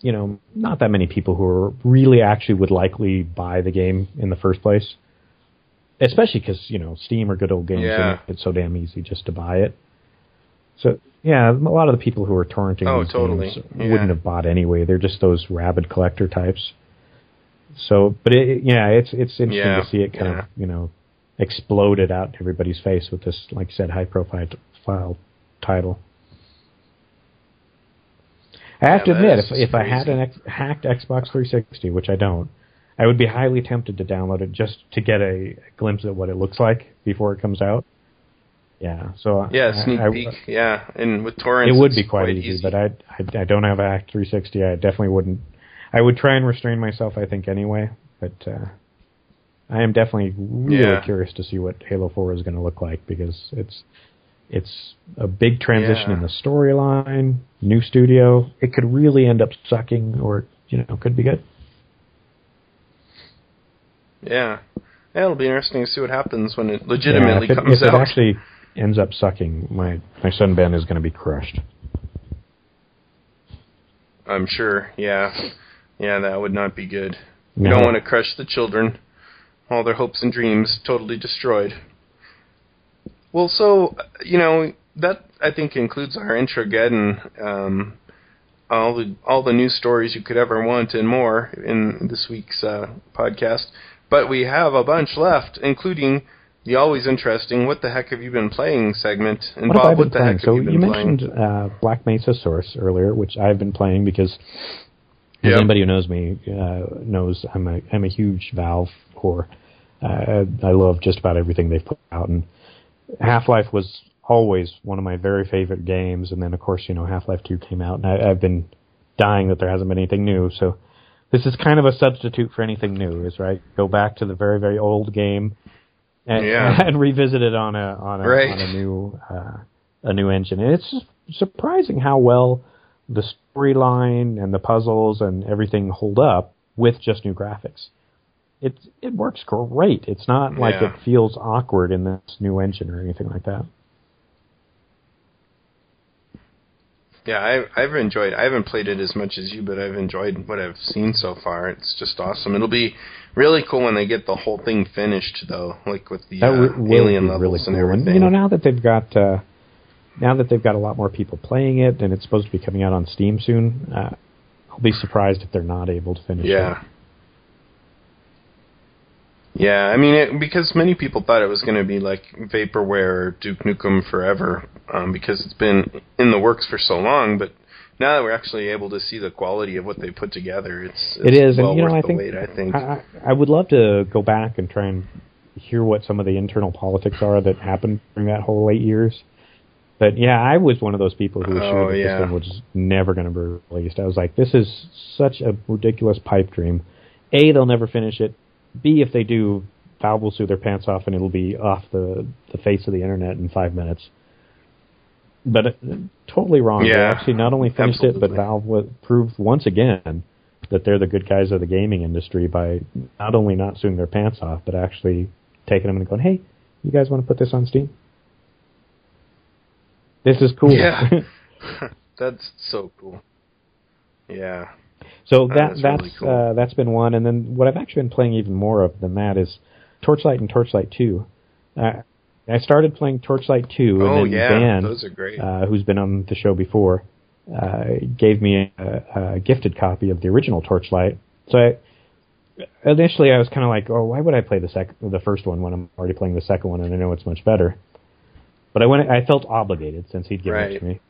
you know not that many people who are really actually would likely buy the game in the first place. Especially because you know Steam or good old games, Yeah. it's so damn easy just to buy it. So yeah, a lot of the people who are torrenting Oh, these totally. games Yeah. wouldn't have bought anyway. They're just those rabid collector types. So, but it, yeah, it's it's interesting Yeah, to see it kind yeah. of you know exploded out in everybody's face with this, like I said, high profile file title. I have to admit, if if I had an ex- hacked Xbox 360, which I don't, I would be highly tempted to download it just to get a, glimpse at what it looks like before it comes out. Yeah, so yeah, I- sneak I- peek. Yeah, and with torrents, it would be quite, easy, but I, I I don't have Act 360. I definitely wouldn't. I would try and restrain myself. I think anyway, but uh, I am definitely really Yeah. curious to see what Halo Four is going to look like because it's it's a big transition Yeah. in the storyline, new studio. It could really end up sucking, or you know, could be good. Yeah. Yeah, it'll be interesting to see what happens when it Yeah, legitimately if it, comes if it out. actually ends up sucking, my my son Ben is going to be crushed. I'm sure. Yeah. Yeah, that would not be good. You don't want to crush the children. All their hopes and dreams totally destroyed. Well, so, you know, that I think includes our Intrageddon, um, all the all the news stories you could ever want and more in this week's uh, podcast. But we have a bunch left, including the always interesting "What the heck have you been playing?" segment. And What Bob, what the playing? heck So have you you been playing? mentioned uh, Black Mesa Source earlier, which I've been playing because Yep. anybody who knows me uh, knows, I'm a I'm a huge Valve whore. Uh, I love just about everything they've put out, and Half Life was always one of my very favorite games. And then, of course, you know, Half Life Two came out, and I, I've been dying that there hasn't been anything new. So this is kind of a substitute for anything new, is right? Go back to the very very old game. And, Yeah. and revisit it on a on a Right. on a new uh, a new engine. And it's surprising how well the storyline and the puzzles and everything hold up with just new graphics. It it works great. It's not like Yeah. it feels awkward in this new engine or anything like that. Yeah, I, I've enjoyed. I haven't played it as much as you, but I've enjoyed what I've seen so far. It's just awesome. It'll be really cool when they get the whole thing finished, though, like with the uh, will alien levels really and cool. everything. you know, now that they've got uh, now that they've got a lot more people playing it, and it's supposed to be coming out on Steam soon, uh, I'll be surprised if they're not able to finish yeah. it. Yeah, I mean, it, because many people thought it was going to be like Vaporware or Duke Nukem Forever, um, because it's been in the works for so long. But now that we're actually able to see the quality of what they put together, it's, it's It is, well and you know, I the think, wait. I think. I, I would love to go back and try and hear what some of the internal politics are that happened during that whole eight years. But yeah, I was one of those people who was Oh, sure that yeah. this thing was never going to be released. I was like, this is such a ridiculous pipe dream. A, they'll never finish it. B, if they do, Valve will sue their pants off and it'll be off the the face of the internet in five minutes. But uh, totally wrong. They actually not only finished it, but. Valve proved once again that they're the good guys of the gaming industry by not only not suing their pants off, but actually taking them and going, "Hey, you guys want to put this on Steam? This is cool." Yeah. That's so cool. Yeah. so That that is that's really cool. uh, that's been one, and then what I've actually been playing even more of than that is Torchlight and Torchlight Two. Uh, I started playing Torchlight Two, and Oh then yeah, Dan, those are great. uh, who's been on the show before, uh, gave me a, a gifted copy of the original Torchlight. So I, initially I was kind of like, oh, why would I play the sec- the first one when I'm already playing the second one and I know it's much better? But I went, I felt obligated since he'd given it to me.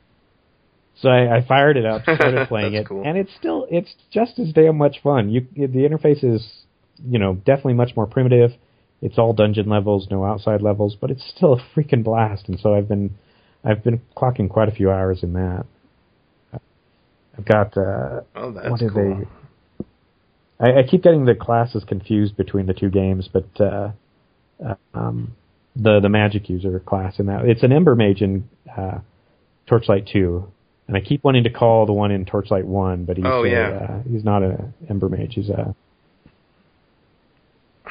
So I, I fired it up, started playing it, cool. and it's still it's just as damn much fun. You the interface is you know definitely much more primitive. It's all dungeon levels, no outside levels, but it's still a freaking blast. And so I've been I've been clocking quite a few hours in that. I've got uh, oh, that's what cool. they? I, I keep getting the classes confused between the two games, but uh, uh, um, the the magic user class in that it's an Ember Mage in uh, Torchlight Two, and I keep wanting to call the one in Torchlight One, but he's Oh, a, yeah. uh, he's not an Ember Mage. He's a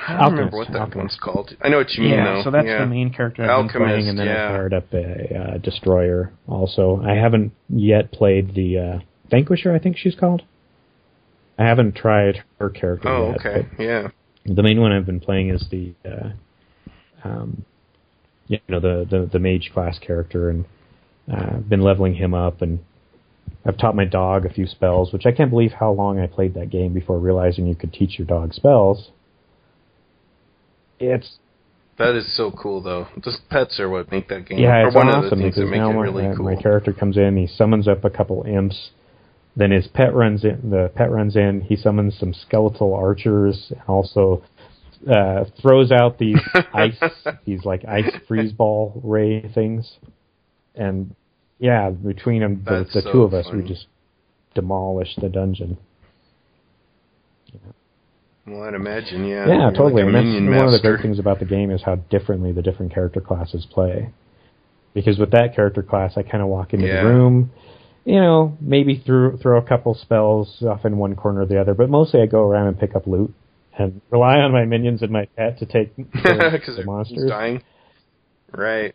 I don't remember what that Alchemist. one's called. I know what you mean, yeah, though. so that's yeah. the main character I've been Alchemist, playing, and then yeah. I fired up a uh, Destroyer also. I haven't yet played the uh, Vanquisher, I think she's called. I haven't tried her character Oh, yet. okay. Yeah. the main one I've been playing is the, uh, um, you know, the, the the mage class character, and uh, I've been leveling him up, and I've taught my dog a few spells, which I can't believe how long I played that game before realizing you could teach your dog spells. It's That is so cool, though. Just pets are what make that game. Yeah, it's one awesome of the things that make it really my- cool. my character comes in, he summons up a couple imps, then his pet runs in. The pet runs in. He summons some skeletal archers, and also uh, throws out these ice, these like ice freeze ball ray things, and yeah, between them, the, the so two of us, we just demolish the dungeon. Well, I'd imagine, yeah. Yeah, You're totally. Like and that's one of the great things about the game is how differently the different character classes play. Because with that character class, I kind of walk into Yeah. the room, you know, maybe throw throw a couple spells off in one corner or the other, but mostly I go around and pick up loot and rely on my minions and my pet to take Because the monsters. dying. Right.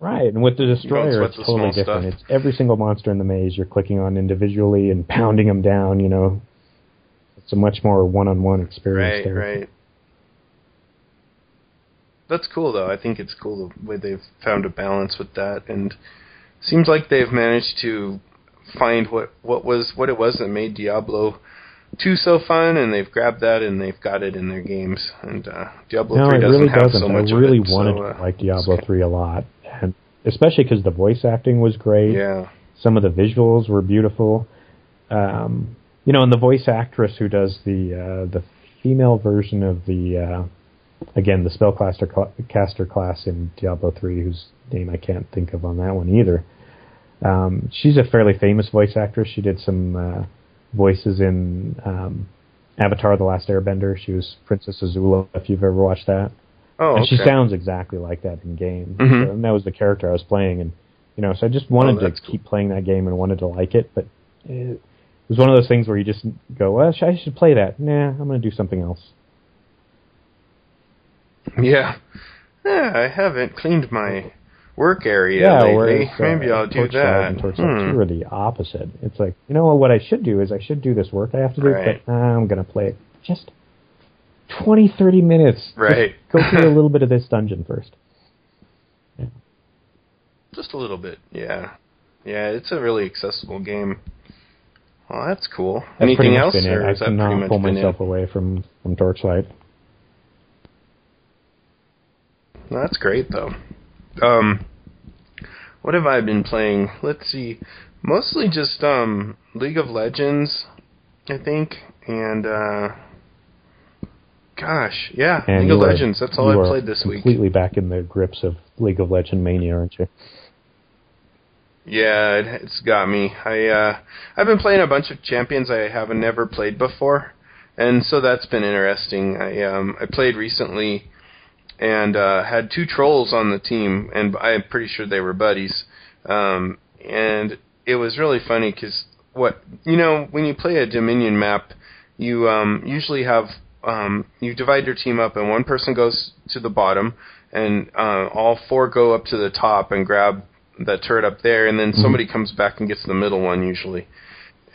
Right, and with the destroyer, it's the totally different. stuff. It's every single monster in the maze you're clicking on individually and pounding them down. You know, it's a much more one-on-one experience Right, there. right. That's cool though. I think it's cool the way they've found a balance with that and seems like they've managed to find what what was what it was that made Diablo 2 so fun and they've grabbed that and they've got it in their games and uh Diablo No, 3 it doesn't really have doesn't. so I much really of it. wanted so, uh, to like Diablo 3 a lot, and especially because the voice acting was great. Yeah. Some of the visuals were beautiful. Um, you know, and the voice actress who does the uh, the female version of the uh, again the spellcaster cl- caster class in Diablo 3, whose name I can't think of on that one either. Um, she's a fairly famous voice actress. She did some uh, voices in um, Avatar: The Last Airbender. She was Princess Azula. If you've ever watched that Oh, and okay. she sounds exactly like that in game. Mhm. So, and that was the character I was playing, and you know, so I just wanted Oh, to cool. keep playing that game and wanted to like it, but it was one of those things where you just go, "Well, I should play that." Nah, I'm going to do something else. Yeah. Yeah, I haven't cleaned my work area Yeah, lately. uh, Maybe I'll do that. And Hmm. 2 are the opposite. It's like, you know what what I should do is I should do this work I have to do, Right. but I'm going to play it just 20, 30 minutes. Just Right. go through a little bit of this dungeon first. Just a little bit, yeah. Yeah, it's a really accessible game. Well, that's cool. That's Anything else, been I is that pretty cannot pull myself away from, from Torchlight. That's great, though. Um, what have I been playing? Let's see. Mostly just um, League of Legends, I think, and uh, gosh, yeah, And League of are- Legends. That's all I played this week. Completely back in the grips of League of Legend mania, aren't you? Yeah, it, it's got me. I uh, I've been playing a bunch of champions I haven't never played before, and so that's been interesting. I um I played recently, and uh, had two trolls on the team, and I'm pretty sure they were buddies. Um, and it was really funny because what you know when you play a Dominion map, you um usually have um you divide your team up, and one person goes to the bottom, and uh, all four go up to the top and grab that turret up there, and then somebody comes back and gets the middle one usually.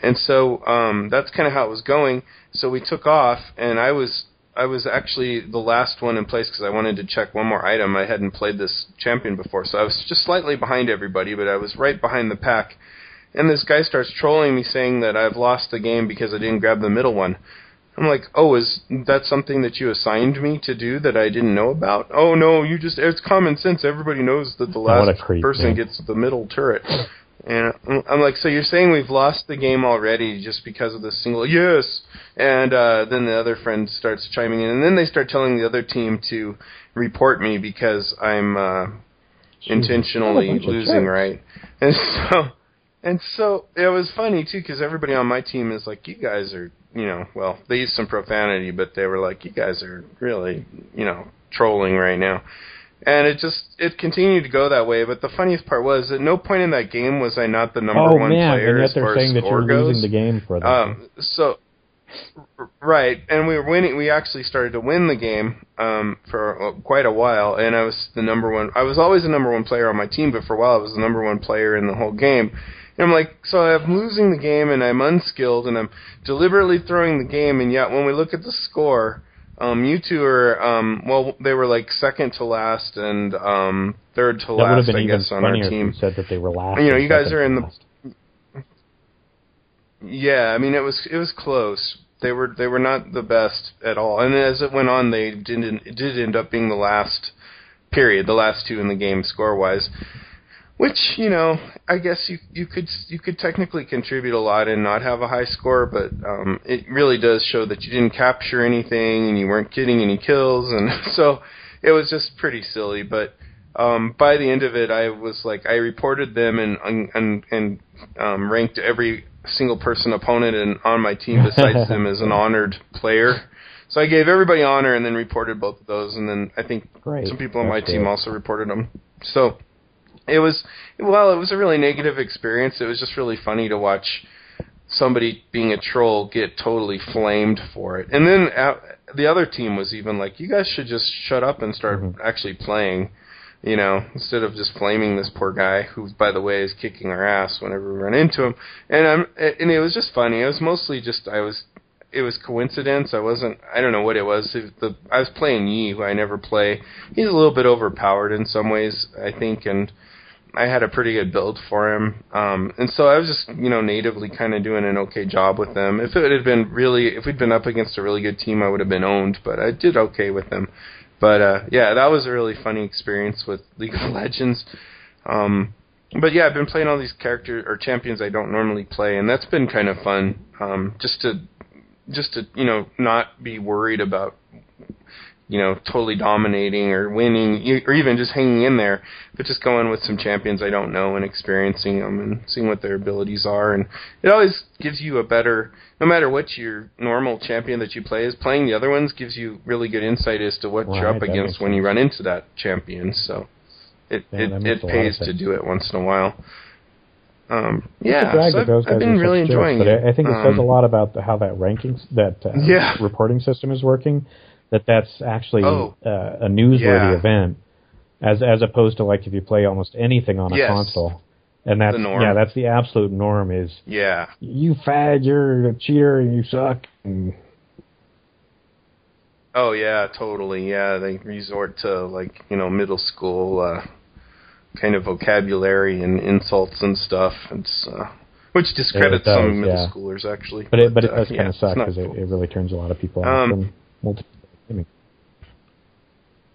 And so um, that's kind of how it was going. So we took off, and I was I was actually the last one in place because I wanted to check one more item. I hadn't played this champion before, so I was just slightly behind everybody, but I was right behind the pack. And this guy starts trolling me, saying that I've lost the game because I didn't grab the middle one. I'm like, oh, is that something that you assigned me to do that I didn't know about? Oh no, you just it's common sense. Everybody knows that the last creep, person yeah. gets the middle turret. And I'm like, so you're saying we've lost the game already just because of this single? Yes. And uh, then the other friend starts chiming in, and then they start telling the other team to report me because I'm uh, intentionally What a bunch of losing, right? And so, and so it was funny too because everybody on my team is like, you guys are, you know, well, they used some profanity, but they were like, you guys are really, you know, trolling right now. And it just it continued to go that way. But the funniest part was at no point in that game was I not the number oh one man, player and yet as far they're saying as that you're goes. losing the game for them. Um, so, right, and we were winning. We actually started to win the game um, for quite a while, and I was the number one. I was always the number one player on my team, but for a while I was the number one player in the whole game. And I'm like, so I'm losing the game, and I'm unskilled, and I'm deliberately throwing the game, and yet when we look at the score. Um, you two are um, well. They were like second to last and um, third to that would have last, been I guess, on our team. you said that they were last. You know, you guys are in the- last. Yeah, I mean it was it was close. They were they were not the best at all. And as it went on, they didn't it did end up being the last period, the last two in the game score wise. Which you know, I guess you you could you could technically contribute a lot and not have a high score, but um, it really does show that you didn't capture anything and you weren't getting any kills, and so it was just pretty silly. But um, by the end of it, I was like, I reported them and and and um, ranked every single person opponent and on my team besides them as an honored player. So I gave everybody honor and then reported both of those, and then I think Great. some people on my That's team also reported them. So it was well, it was a really negative experience. It was just really funny to watch somebody being a troll get totally flamed for it. And then uh, the other team was even like, "You guys should just shut up and start Mhm. actually playing." You know, instead of just flaming this poor guy, who, by the way, is kicking our ass whenever we run into him. And I'm, and it was just funny. It was mostly just I was, it was coincidence. I wasn't, I don't know what it was. It, the I was playing Yi, who I never play. He's a little bit overpowered in some ways, I think, and I had a pretty good build for him. Um, and so I was just, you know, natively kind of doing an okay job with them. If it had been really, if we'd been up against a really good team, I would have been owned, but I did okay with them. But, uh, yeah, that was a really funny experience with League of Legends. Um, but yeah, I've been playing all these characters or champions I don't normally play, and that's been kind of fun. Um, just to, just to, you know, not be worried about you know, totally dominating or winning, or even just hanging in there, but just going with some champions I don't know and experiencing them and seeing what their abilities are. And it always gives you a better, no matter what your normal champion that you play is, playing the other ones gives you really good insight as to what you're up against when you run into that champion. So it Yeah, it, it makes a lot of pays to do it once in a while. Um, yeah, so I've, I've been really enjoying but it. I, I think it Um, says a lot about the, how that rankings that uh, Yeah. reporting system is working. That that's actually Oh. uh, a newsworthy Yeah. event, as as opposed to like if you play almost anything on a Yes. console. And that's The norm. yeah, that's the absolute norm. Is Yeah, you fag, you're a cheater, and you suck. And Oh yeah, totally. Yeah, they resort to like you know middle school uh, kind of vocabulary and insults and stuff. It's uh, which discredits does, some middle yeah. schoolers actually. but it but it uh, does yeah, kind of it's suck because cool. it, it really turns a lot of people Um, off from multi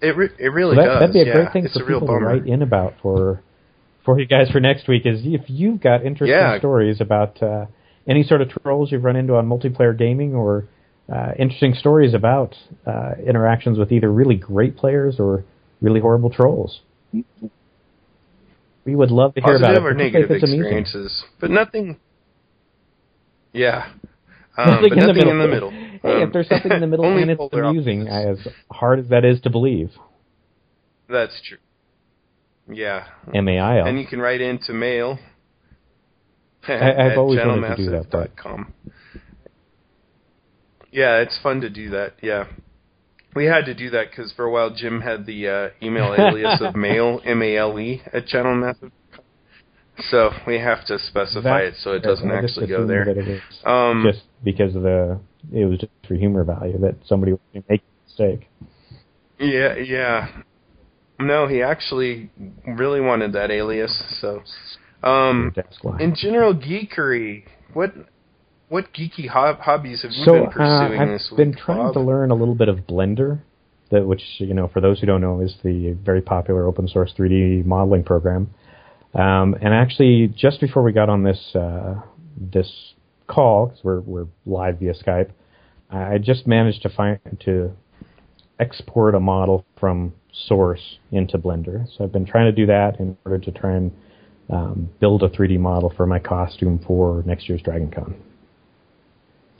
It re- it really So that, does. that'd be a yeah. great thing for people to write in about for for you guys for next week. Is if you've got interesting Yeah. stories about uh, any sort of trolls you've run into on multiplayer gaming, or uh, interesting stories about uh, interactions with either really great players or really horrible trolls. We would love to hear about it. Positive or negative if it's amusing. experiences, but nothing. Yeah, um, Nothing but in nothing middle. in the middle. Hey, Um, if there's something in the middle and it's amusing, as hard as that is to believe, That's true. Yeah, MAIL. and you can write into mail. I- I've at always wanted to do that, but- channelmassive.com. Yeah, it's fun to do that. Yeah, we had to do that because for a while Jim had the uh, email alias of mail M A L E at channelmassive. So we have to specify it so it doesn't actually go there. Um, just because of the it was just for humor value that somebody would make a mistake. Yeah, yeah. No, he actually really wanted that alias. So, um, in general geekery, what what geeky hob- hobbies have you so been uh, pursuing I've this week? been trying Bob? to learn a little bit of Blender, that which you know for those who don't know is the very popular open source 3D modeling program. Um, and actually, just before we got on this uh, this call, because we're we're live via Skype, I just managed to find to export a model from Source into Blender. So I've been trying to do that in order to try and um, build a 3D model for my costume for next year's Dragon Con.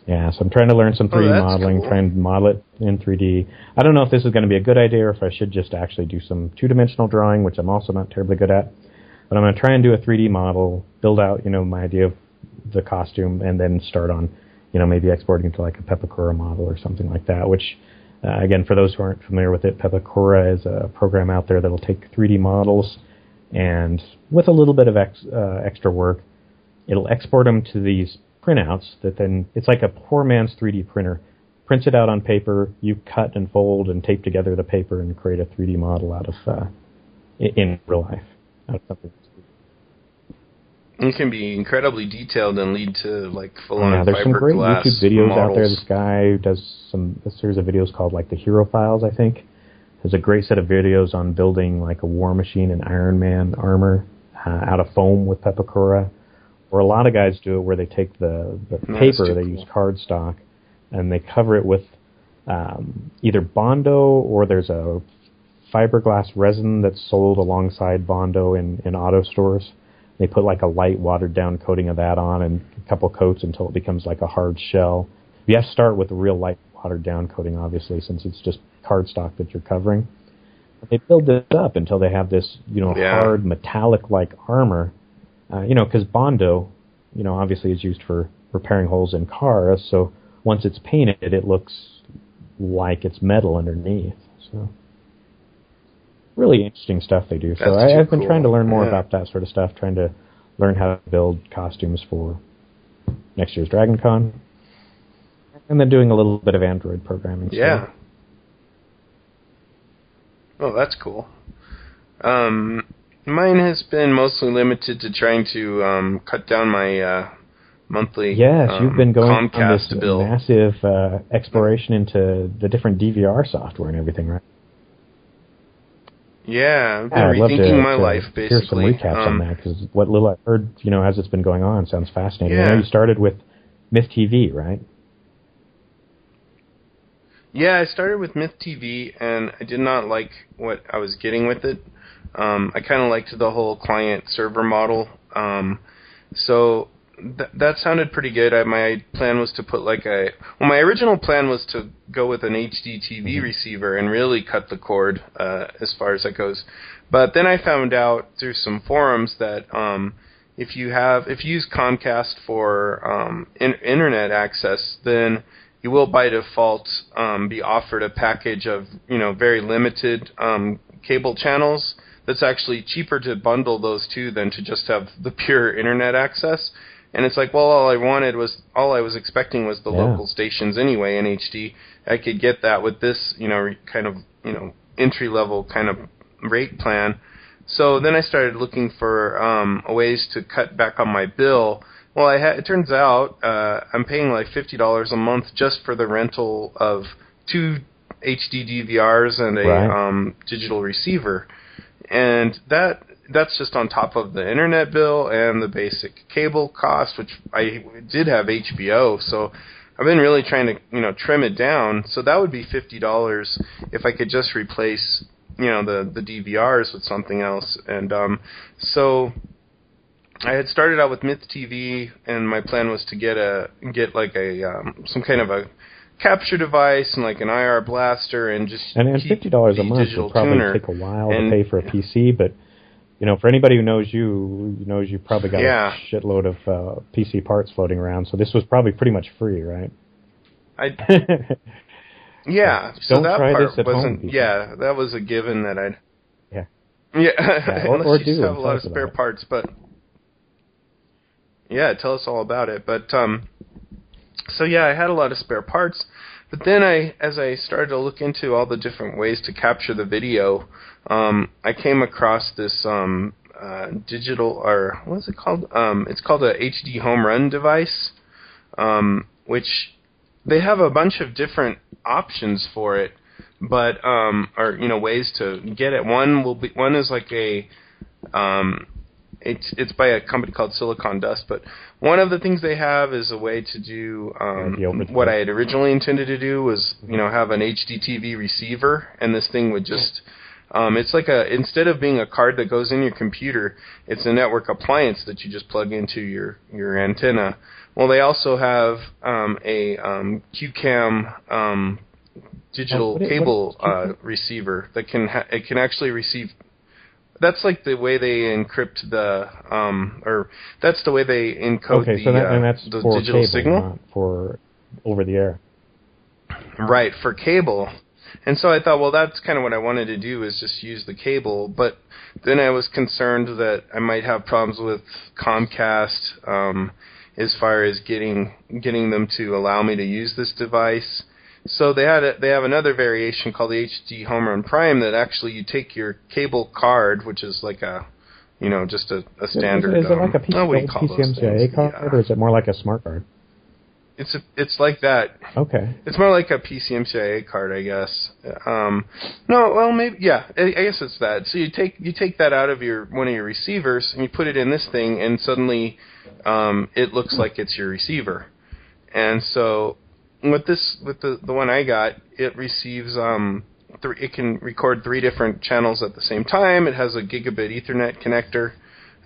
Yeah, so I'm trying to learn some Oh, 3D that's modeling, cool. try and model it in 3D. I don't know if this is going to be a good idea or if I should just actually do some two-dimensional drawing, which I'm also not terribly good at. But I'm going to try and do a 3D model, build out, you know, my idea of the costume, and then start on, you know, maybe exporting to like a Pepakura model or something like that. Which, uh, again, for those who aren't familiar with it, Pepakura is a program out there that'll take 3D models and with a little bit of ex, uh, extra work, it'll export them to these printouts that then it's like a poor man's 3D printer. Prints it out on paper, you cut and fold and tape together the paper and create a 3D model out of uh, in real life. Out of something. It can be incredibly detailed and lead to like full-on Yeah, there's some great YouTube videos out there. This guy does some a series of videos called like the Hero Files, I think. There's a great set of videos on building like a War Machine and Iron Man armor uh, out of foam with Pepakura. Or a lot of guys do it where they take the, the That's paper, they cool. use cardstock, and they cover it with um, either Bondo or there's a fiberglass resin that's sold alongside Bondo in, in auto stores. They put like a light watered down coating of that on and a couple coats until it becomes like a hard shell. You have to start with a real light watered down coating, obviously, since it's just cardstock that you're covering. But they build this up until they have this, you know, Yeah. hard metallic like armor. Uh, you know, because Bondo, you know, obviously is used for repairing holes in cars. So once it's painted, it looks like it's metal underneath. So really interesting stuff they do. So That's I, I've been cool. trying to learn more Yeah. about that sort of stuff, trying to learn how to build costumes for next year's Dragon Con. And then doing a little bit of Android programming. so- Yeah. Oh, that's cool. Um, mine has been mostly limited to trying to um, cut down my uh, monthly. Yes, um, you've been going on this bill. massive uh, exploration into the different DVR software and everything, right? Yeah, I've been Yeah, I'd love to, rethinking my to life hear some recaps Um, on that because what little I've heard, you know, as it's been going on, sounds fascinating. I know you started with Myth TV, right? Yeah, I started with Myth TV, and I did not like what I was getting with it. Um, I kind of liked the whole client server model. Um, so th- that sounded pretty good. I, my plan was to put like a well, my original plan was to go with an HD TV receiver and really cut the cord uh, as far as that goes. But then I found out through some forums that um, if you have if you use Comcast for um, in- internet access, then you will by default um, be offered a package of you know very limited um, cable channels. That's actually cheaper to bundle those two than to just have the pure internet access. And it's like, well, all I wanted was all I was expecting was the Yeah. local stations anyway in HD. I could get that with this, you know, kind of you know entry level kind of rate plan. So then I started looking for um, ways to cut back on my bill. Well, I ha- it turns out uh, I'm paying like fifty dollars a month just for the rental of two HD DVRs and a Right. um, digital receiver, and that that's just on top of the internet bill and the basic cable cost, which I did have HBO, so I've been really trying to you know trim it down. So that would be fifty dollars if I could just replace you know the the DVRs with something else, and um, so I had started out with Myth TV, and my plan was to get a get like a um, some kind of a capture device and like an IR blaster and just And, and fifty dollars a month will probably tuner. take a while And- to pay for a PC, but you know, for anybody who knows you, knows you probably got Yeah. a shitload of uh, PC parts floating around. So this was probably pretty much free, right? I yeah, so Don't that try part this at home, wasn't. people. yeah, that was a given that I'd. Yeah. Yeah, or- unless or you do have a lot of spare it. parts, but yeah, tell us all about it. But um, so yeah, I had a lot of spare parts. But then I, as I started to look into all the different ways to capture the video, um, I came across this um, uh, digital or what is it called? Um, it's called a HD home run device, um, which they have a bunch of different options for it, but um, or you know ways to get it. One will be one is like a um, it's it's by a company called Silicon Dust, but one of the things they have is a way to do um, what I had originally intended to do was you know have an HDTV receiver, and this thing would just um, it's like a instead of being a card that goes in your computer, it's a network appliance that you just plug into your your antenna. Well, they also have um, a um, QAM um, digital Oh, what cable what uh, receiver that can ha- it can actually receive. That's like the way they encrypt the um or that's the way they encode okay, the so that, uh, and that's the for digital cable, signal. for over the air. Right, for cable. And so I thought, well, that's kind of what I wanted to do is just use the cable. But then I was concerned that I might have problems with Comcast um, as far as getting getting them to allow me to use this device. So they had a, they have another variation called the HD Home Run Prime that actually you take your cable card, which is like a you know just a, a standard. Is, it like a um, PC, oh, what do you call those PCMCIA card, Yeah. or is it more like a smart card? It's a, it's like that. Okay. It's more like a PCMCIA card, I guess. Um, no, well, maybe yeah. I, I guess it's that. So you take you take that out of your one of your receivers and you put it in this thing, and suddenly um, it looks like it's your receiver. And so with this with the the one I got, it receives um, th- it can record three different channels at the same time. It has a gigabit Ethernet connector.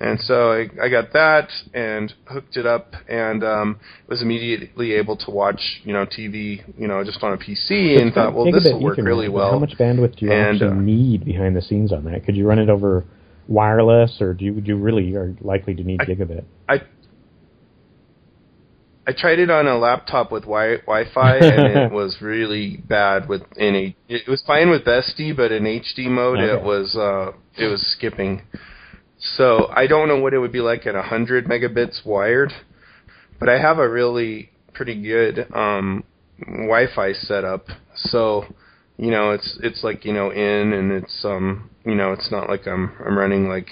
And so I, I got that and hooked it up and um, was immediately able to watch, you know, TV, you know, just on a PC and thought, well, this will work Ethernet, really well. How much bandwidth do you And, actually uh, need behind the scenes on that? Could you run it over wireless, or do you, do you really are likely to need I- gigabit? I I tried it on a laptop with wi- Wi-Fi and it was really bad with in a. It was fine with SD, but in HD mode it was uh it was skipping. So I don't know what it would be like at 100 megabits wired, but I have a really pretty good um Wi-Fi setup. So you know it's it's like you know in and it's um you know it's not like I'm I'm running like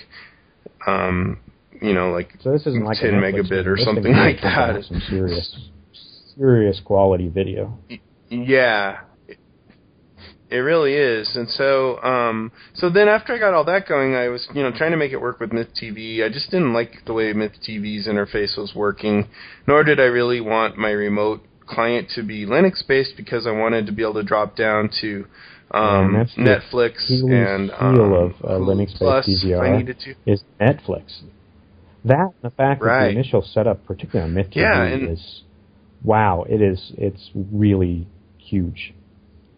um you know like So this isn't like 10 Netflix megabit thing. or something like that. Some serious, serious quality video. Yeah. It- really is. And so um so then after I got all that going I was, you know, trying to make it work with Myth TV. I just didn't like the way Myth TV's interface was working, nor did I really want my remote client to be Linux based because I wanted to be able to drop down to um Netflix and um, of uh, Hulu Linux-based Plus if I DVR needed to. is Netflix. That and the fact that the initial setup, particularly on Myth TV, Yeah, and- is wow. It is. It's really huge.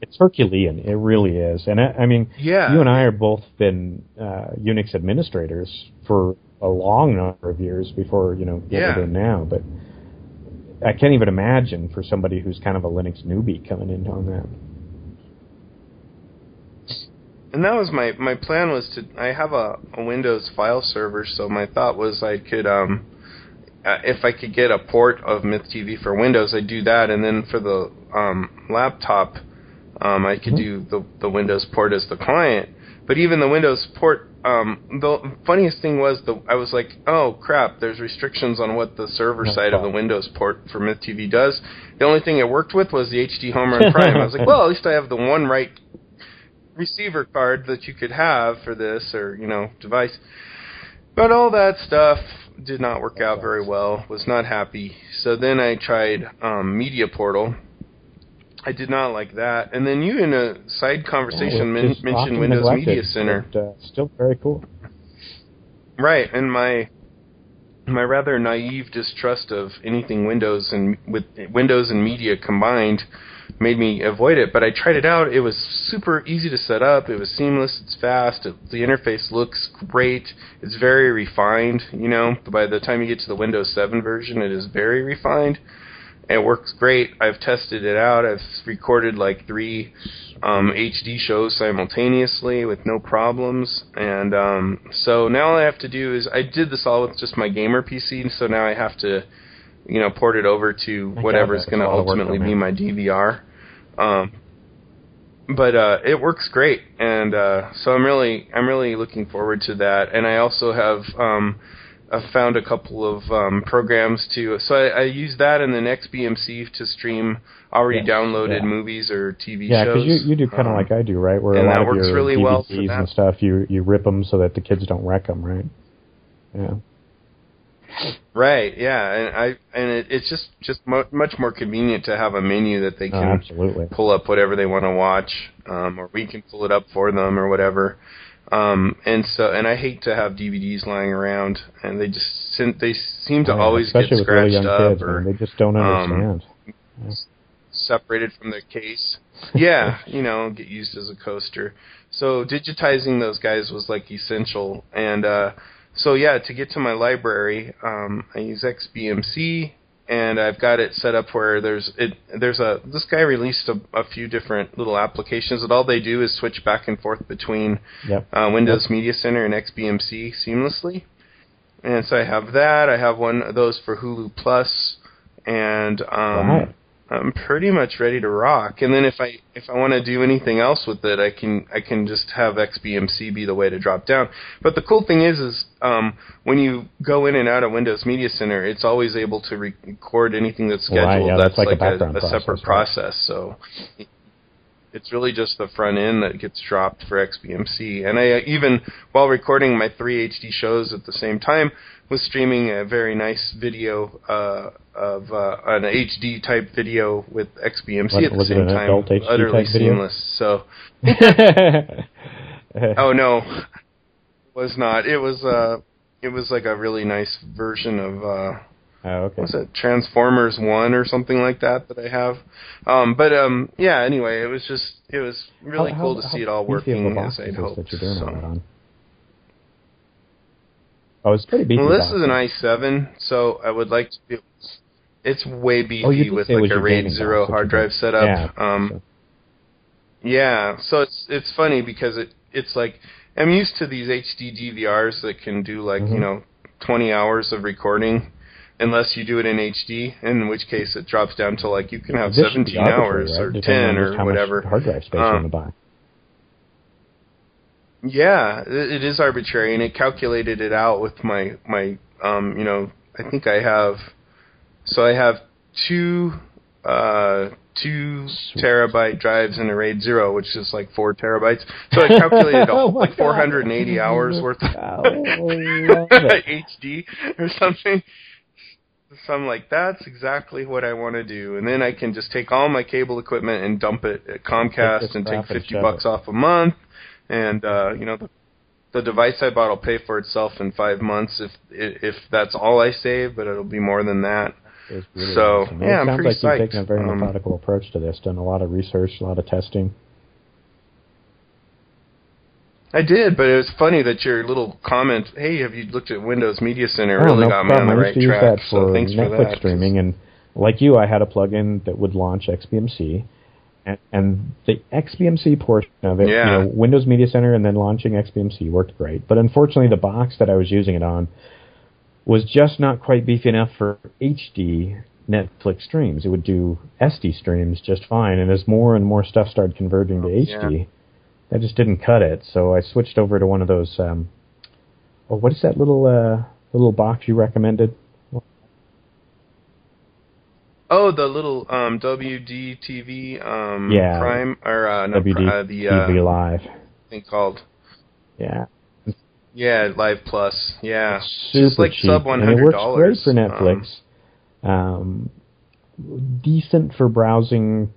It's Herculean. It really is. And I, I mean, Yeah. you and I are both been uh, Unix administrators for a long number of years before you know what Yeah. we're doing now. But I can't even imagine for somebody who's kind of a Linux newbie coming in on that. And that was my my plan was to I have a, a Windows file server, so my thought was I could um uh, if I could get a port of Myth TV for Windows, I'd do that, and then for the um, laptop, um, I could do the the Windows port as the client. But even the Windows port, um, the funniest thing was the I was like, oh crap, there's restrictions on what the server side of the. Windows port for Myth TV does. The only thing it worked with was the HD Home Run Prime. I was like, well, at least I have the one right receiver card that you could have for this or you know device. But all that stuff did not work out very well. Was not happy. So then I tried um, Media Portal. I did not like that. And then you, in a side conversation, Well, men- mentioned Windows neglected, Media Center. but, uh, still very cool. Right, and my my rather naive distrust of anything Windows and with Windows and media combined made me avoid it. But I tried it out. It was super easy to set up. It was seamless. It's fast. It, the interface looks great. It's very refined. You know, by the time you get to the Windows 7 version, it is very refined. It works great. I've tested it out. I've recorded like three um, HD shows simultaneously with no problems. And um, so now all I have to do is I did this all with just my gamer PC. So now I have to, you know, port it over to I whatever is going to It's a lot of work ultimately be my DVR. Um, but uh, it works great, and uh, so I'm really I'm really looking forward to that. And I also have um, I've found a couple of um, programs to so I, I use that and then XBMC to stream already Yes, downloaded yeah. movies or TV Yeah, shows. because you, you do kind of Um, like I do, right? Where and a lot that of your really DVDs well and stuff, you you rip them so that the kids don't wreck them, right? Yeah. Right, yeah, and I and it, it's just just mo- much more convenient to have a menu that they Oh, can absolutely. pull up whatever they want to watch, um, or we can pull it up for them or whatever. Um, and so, and I hate to have DVDs lying around, and they just seem, they seem to Oh, yeah, always get really scratched young up kids, or man. they just don't um, understand. separated from their case. Yeah, you know, get used as a coaster. So digitizing those guys was like essential, and uh, so yeah, to get to my library, um, I use XBMC, and I've got it set up where there's it. There's a this guy released a, a few different little applications that all they do is switch back and forth between Yep. uh, Windows Media Center and XBMC seamlessly. And so I have that. I have one of those for Hulu Plus, and um, Right. I'm pretty much ready to rock. And then if I if I want to do anything else with it, I can I can just have XBMC be the way to drop down. But the cool thing is is um, when you go in and out of Windows Media Center, it's always able to record anything that's scheduled. Right, yeah, that's, that's like a like a, a separate process, right. process. So it's really just the front end that gets dropped for XBMC. And I even while recording my three HD shows at the same time was streaming a very nice video uh, of uh, an HD type video with XBMC Was- at the was it same an time. adult HD utterly type video? seamless. So oh no, was not. It was uh it was like a really nice version of uh Oh, okay. was it Transformers One or something like that that I have. Um, but um, yeah. Anyway, it was just it was really How- cool how- to see it all beefy of a working as I'd hoped. That you're doing so. that on? Oh, it's pretty beefy. Well, this is an i7, so I would like to be. It's way beefy Oh, with like a RAID Zero box hard drive setup. Yeah, um, so- Yeah, so it's it's funny because it it's like I'm used to these HD DVRs that can do like Mhm. you know 20 hours of recording, unless you do it in HD, in which case it drops down to like you can have This 17 hours or 10 or whatever. hard drive space you Um, want to buy. Yeah, it, is arbitrary, and it calculated it out with my my um you know I think I have so I have two uh two terabyte drives in a RAID zero, which is like four terabytes. So I calculated Oh like God. 480 hours worth of. HD or something. So I'm like, that's exactly what I want to do, and then I can just take all my cable equipment and dump it at Comcast and take crap and 50 bucks off a month, and uh, you know the the device I bought will pay for itself in five months if if that's all I save, but it'll be more than that. Really So, awesome. yeah, it I'm sounds pretty like you've taken a very Um, methodical approach to this, done a lot of research, a lot of testing. I did, but it was funny that your little comment, "Hey, have you looked at Windows Media Center?" Really no got me on the I right track. use that for so thanks Netflix for that. streaming, and like you, I had a plugin that would launch XBMC, and, and the XBMC portion of it, Yeah. you know, Windows Media Center and then launching XBMC worked great. But unfortunately, the box that I was using it on was just not quite beefy enough for HD Netflix streams. It would do SD streams just fine, and as more and more stuff started converting to Oh, HD, that just didn't cut it. So I switched over to one of those. Um, oh, what is that little uh, little box you recommended? Oh, the little um, WDTV um, Yeah. Prime or uh, no, WD uh, the uh, TV Live. thing called Yeah, yeah Live Plus. Yeah, super just like cheap, sub one and it hundred works great for Netflix. Um, decent for browsing,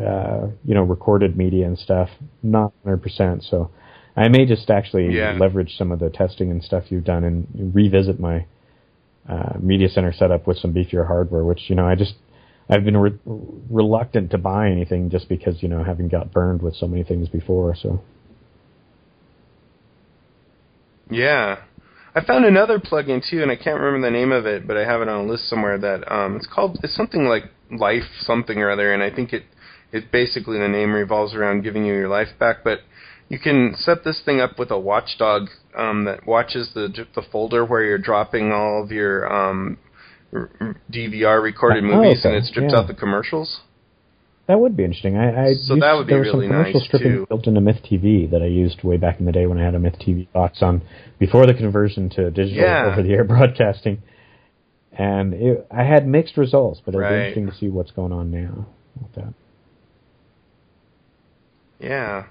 uh, you know, recorded media and stuff. Not hundred percent. So I may just actually Yeah. leverage some of the testing and stuff you've done and revisit my uh, media center setup with some beefier hardware. Which you know, I just I've been re- reluctant to buy anything just because you know having got burned with so many things before. So Yeah. I found another plugin too, and I can't remember the name of it, but I have it on a list somewhere. That um, it's called it's something like Life something or other, and I think it it basically the name revolves around giving you your life back. But you can set this thing up with a watchdog um, that watches the the folder where you're dropping all of your um, DVR recorded Oh, movies, okay. and it strips Yeah. out the commercials. That would be interesting. I, I So used, that would be there was really some commercial nice, stripping too. built into Myth TV that I used way back in the day when I had a Myth TV box on before the conversion to digital Yeah. over-the-air broadcasting. And it, I had mixed results, but it'd Right. be interesting to see what's going on now with that. Yeah.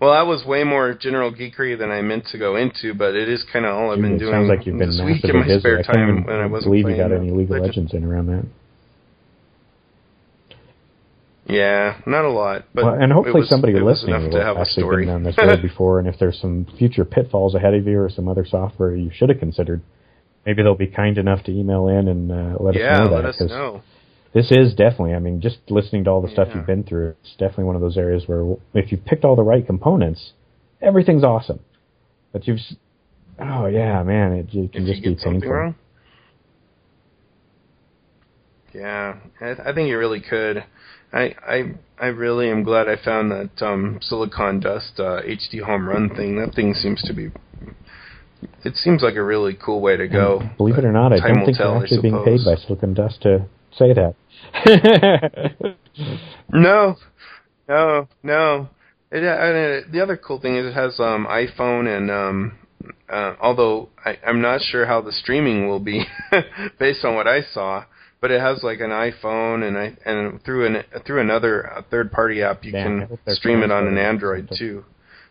Well, I was way more general geekery than I meant to go into, but it is kind of all I've been it doing sounds like you've been this week in my busy. spare time when I wasn't believe you got any League of Legends in around that. Yeah, not a lot, but well, and hopefully was- somebody listening will to have actually been down this road before, and if there's some future pitfalls ahead of you or some other software you should have considered, maybe they'll be kind enough to email in and uh, let yeah, us know let that. us know. This is definitely, I mean, just listening to all the stuff you've been through, it's definitely one of those areas where if you've picked all the right components, everything's awesome. But you've, s- oh yeah, man, it, it can If just be painful. wrong. Yeah, I, I think you really could. I I I really am glad I found that um, Silicon Dust uh, HD home run thing. That thing seems to be. It seems like a really cool way to go. And believe it or not, I don't think they're actually being paid by Silicon Dust to say that. No, no, no. It, uh, the other cool thing is it has um, iPhone and um, uh, although I, I'm not sure how the streaming will be based on what I saw, but it has like an iPhone and I and through an through another uh, third party app you Damn, can stream it on an Android too.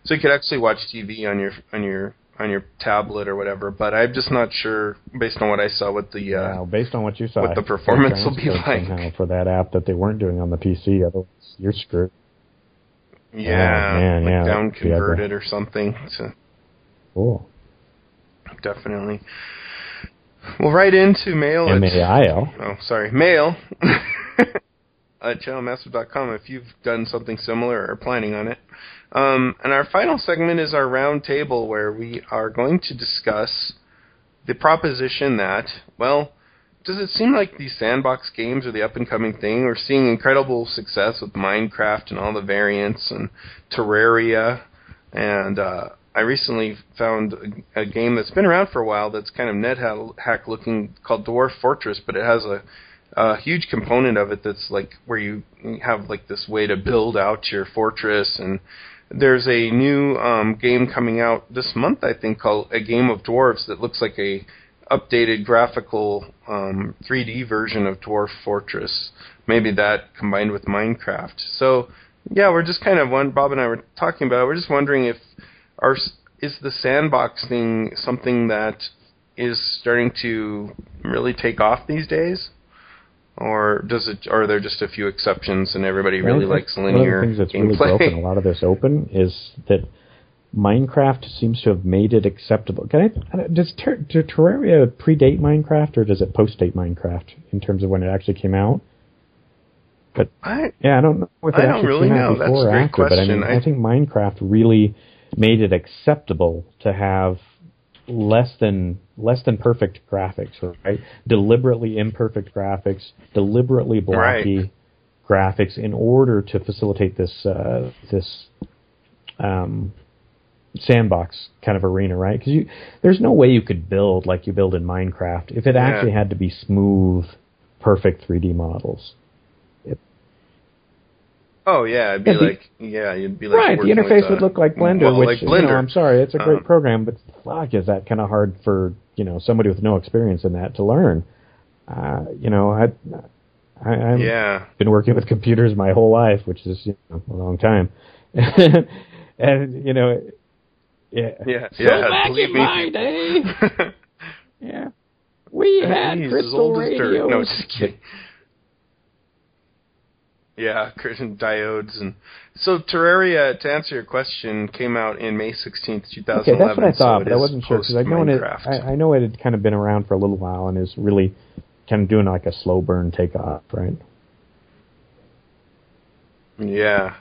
So you could actually watch TV on your on your on your tablet or whatever. But I'm just not sure based on what I saw with the uh, Wow, based on what you saw, what the performance will be like. for that app that they weren't doing on the PC. Otherwise, you're screwed. yeah, man, like yeah, down that'd be ugly. converted or something. So, Cool. definitely. Well, right into mail. M A I L. Oh, sorry, mail at channelmaster.com if you've done something similar or are planning on it. Um, and our final segment is our round table where we are going to discuss the proposition that, well, does it seem like these sandbox games are the up and coming thing? We're seeing incredible success with Minecraft and all the variants and Terraria. And uh, I recently found a, a game that's been around for a while that's kind of NetHack looking called Dwarf Fortress, but it has a, a huge component of it that's like where you have like this way to build out your fortress and there's a new um, game coming out this month, I think, called A Game of Dwarves that looks like a updated graphical um, 3D version of Dwarf Fortress. Maybe that combined with Minecraft. So yeah, we're just kind of one. Bob and I were talking about. We're just wondering if our is the sandbox thing something that is starting to really take off these days, or does it? Are there just a few exceptions and everybody really think likes one linear of the things that's really broken a lot of this open is that Minecraft seems to have made it acceptable. Can I, does Ter- do Terraria predate Minecraft or does it postdate Minecraft in terms of when it actually came out? I, Yeah, I don't know if it I don't actually really came out know. That's before a or great after, but I mean. I- I think Minecraft really made it acceptable to have less than less than perfect graphics, right? Deliberately imperfect graphics, deliberately blocky graphics in order to facilitate this uh, this um, sandbox kind of arena, right? Because you there's no way you could build like you build in Minecraft if it Yeah. actually had to be smooth, perfect 3D models. Oh yeah, it'd be like yeah, you'd be like right, the interface would look like Blender, well, which like you know, I'm sorry, it's a great Um, program, but fuck, is that kind of hard for you know somebody with no experience in that to learn? Uh, you know, I, I I've yeah, been working with computers my whole life, which is you know, a long time, and you know, yeah, yeah, So yeah. back in me. my day, yeah, we had crystal old as dirt. radios. No, just kidding. Yeah, crystal diodes and so Terraria. To answer your question, came out in May sixteenth, two thousand Okay, that's what I thought, it but I wasn't sure because I know it. I, I know it had kind of been around for a little while and is really kind of doing like a slow burn takeoff, right? Yeah.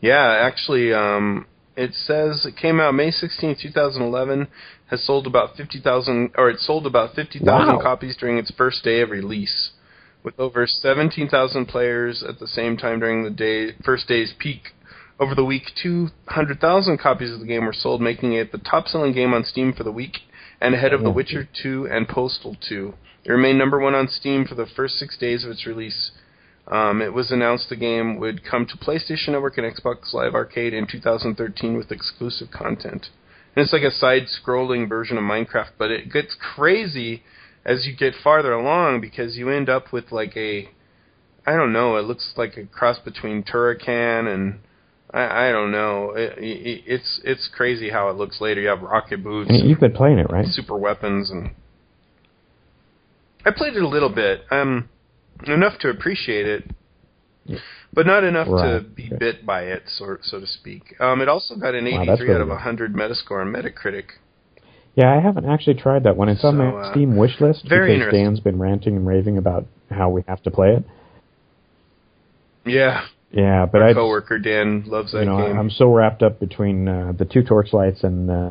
Yeah, actually, um, it says it came out May sixteenth, 2011, has sold about 50,000, or it sold about 50,000 Wow. copies during its first day of release, with over 17,000 players at the same time during the day first day's peak. Over the week, 200,000 copies of the game were sold, making it the top-selling game on Steam for the week, and ahead of The Witcher 2 and Postal 2. It remained number one on Steam for the first six days of its release. Um, it was announced the game would come to PlayStation Network and Xbox Live Arcade in 2013 with exclusive content. And it's like a side-scrolling version of Minecraft, but it gets crazy as you get farther along because you end up with like a, I don't know, it looks like a cross between Turrican and I, I don't know. It, it, it's it's crazy how it looks later. You have rocket boots, you've been playing it, right? super weapons, and I played it a little bit, um, enough to appreciate it, Yeah. but not enough to be bit by it, so so to speak. Um, it also got an 83 that's out of good. 100 Metascore on Metacritic. Yeah, I haven't actually tried that one. It's on my uh, Steam wish list very because. Dan's been ranting and raving about how we have to play it. Yeah, Yeah, but I, coworker Dan loves that you know, game. I'm so wrapped up between uh, the two Torchlights and uh,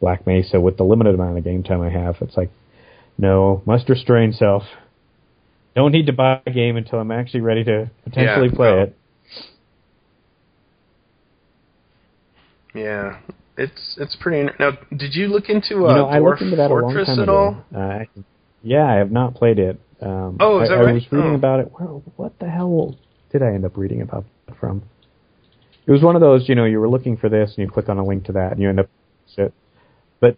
Black Mesa with the limited amount of game time I have. It's like, no, must restrain self. Don't need to buy a game until I'm actually ready to potentially Yeah, play no. it. yeah, it's it's pretty. Now, did you look into you uh, know, I looked into that Fortress a long time at all? ago. Uh, yeah, I have not played it. Um, Oh, is I, that I was reading Oh. about it. Where, what the hell did I end up reading about it from? It was one of those, you know, you were looking for this and you click on a link to that and you end up it. But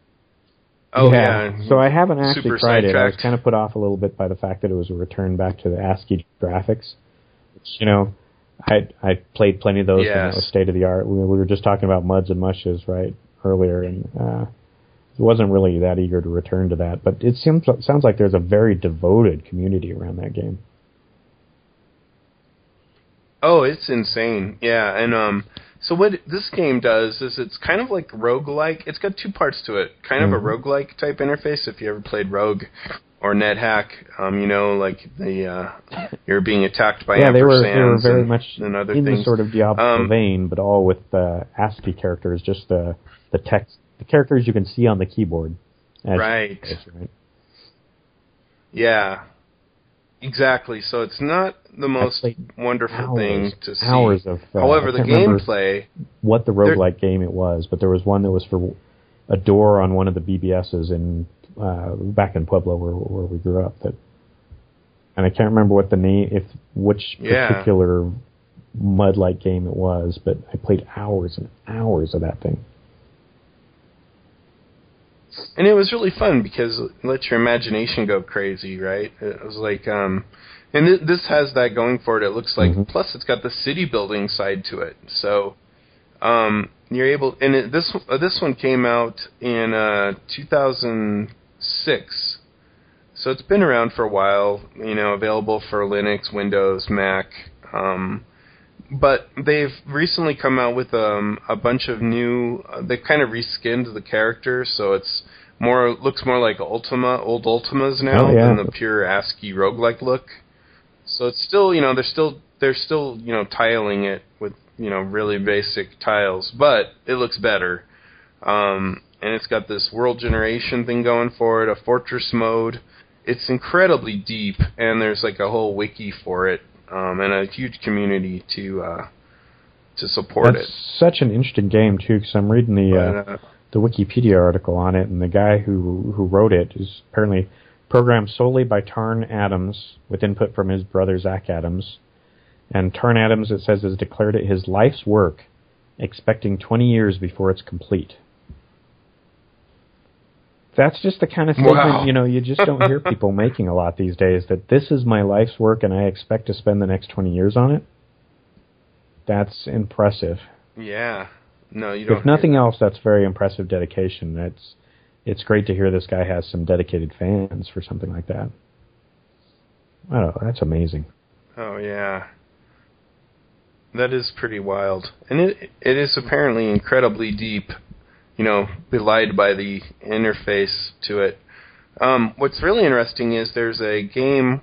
Oh yeah. So I haven't actually Super tried it. I was kind of put off a little bit by the fact that it was a return back to the ASCII graphics. Which, you know, I I played plenty of those and Yes. that was state of the art. We, we were just talking about muds and mushes right earlier, and uh, wasn't really that eager to return to that. But it seems sounds like there's a very devoted community around that game. Oh, it's insane. Yeah, and um So what this game does is it's kind of like roguelike. It's got two parts to it. Kind of Mhm. a roguelike type interface if you ever played Rogue or NetHack, um, you know, like the uh, you're being attacked by yeah, they were they were very and, much and other in things. the sort of Diablo Um, vein, but all with uh, ASCII characters, just the the text, the characters you can see on the keyboard. Right. right? Yeah. Exactly. So it's not the most wonderful hours, thing to see. hours of. Uh, However, I the gameplay what the roguelike game it was, but there was one that was for a door on one of the BBSs in uh, back in Pueblo where where we grew up. That, and I can't remember what the name, if which Yeah. particular mud-like game it was, but I played hours and hours of that thing. and it was really fun because it lets your imagination go crazy, right? It was like, um, and th- this has that going for it. It looks like, Mhm. plus it's got the city building side to it. So, um, you're able, and it, this uh, this one came out in uh, 2006. So it's been around for a while. You know, available for Linux, Windows, Mac. Um, but they've recently come out with um, a bunch of new. Uh, they've kind of reskinned the characters, so it's more looks more like Ultima, old Ultimas now Oh, yeah. than the pure ASCII roguelike look. So it's still, you know, they're still they're still, you know, tiling it with you know really basic tiles, but it looks better. Um, and it's got this world generation thing going for it, a fortress mode. It's incredibly deep, and there's like a whole wiki for it, um, and a huge community to uh, to support That's it. such an interesting game too, because I'm reading the uh, uh, the Wikipedia article on it, and the guy who who wrote it is apparently programmed solely by Tarn Adams with input from his brother Zach Adams. And Tarn Adams, it says, has declared it his life's work, expecting 20 years before it's complete. That's just the kind of thing Wow. you know you just don't hear people making a lot these days. That this is my life's work, and I expect to spend the next 20 years on it. That's impressive yeah, no, you don't. if nothing else, that's very impressive dedication. That's it's great to hear this guy has some dedicated fans for something like that. Oh, that's amazing. Oh yeah, that is pretty wild, and it it is apparently incredibly deep. You know, belied by the interface to it. Um, what's really interesting is there's a game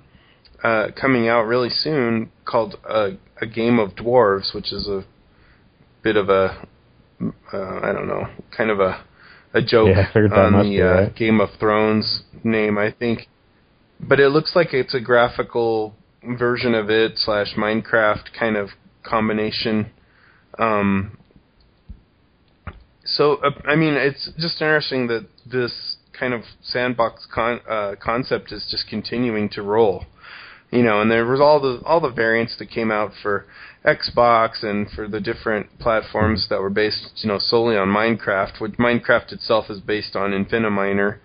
uh, coming out really soon called uh, a game of dwarves, which is a bit of a uh, I don't know, kind of a a joke Yeah, I figured that on the be uh, right. Game of Thrones name, I think. But it looks like it's a graphical version of it slash Minecraft kind of combination. Um, so uh, I mean, it's just interesting that this kind of sandbox con- uh, concept is just continuing to roll. You know, and there was all the all the variants that came out for Xbox and for the different platforms that were based, you know, solely on Minecraft. Which Minecraft itself is based on Infiniminer,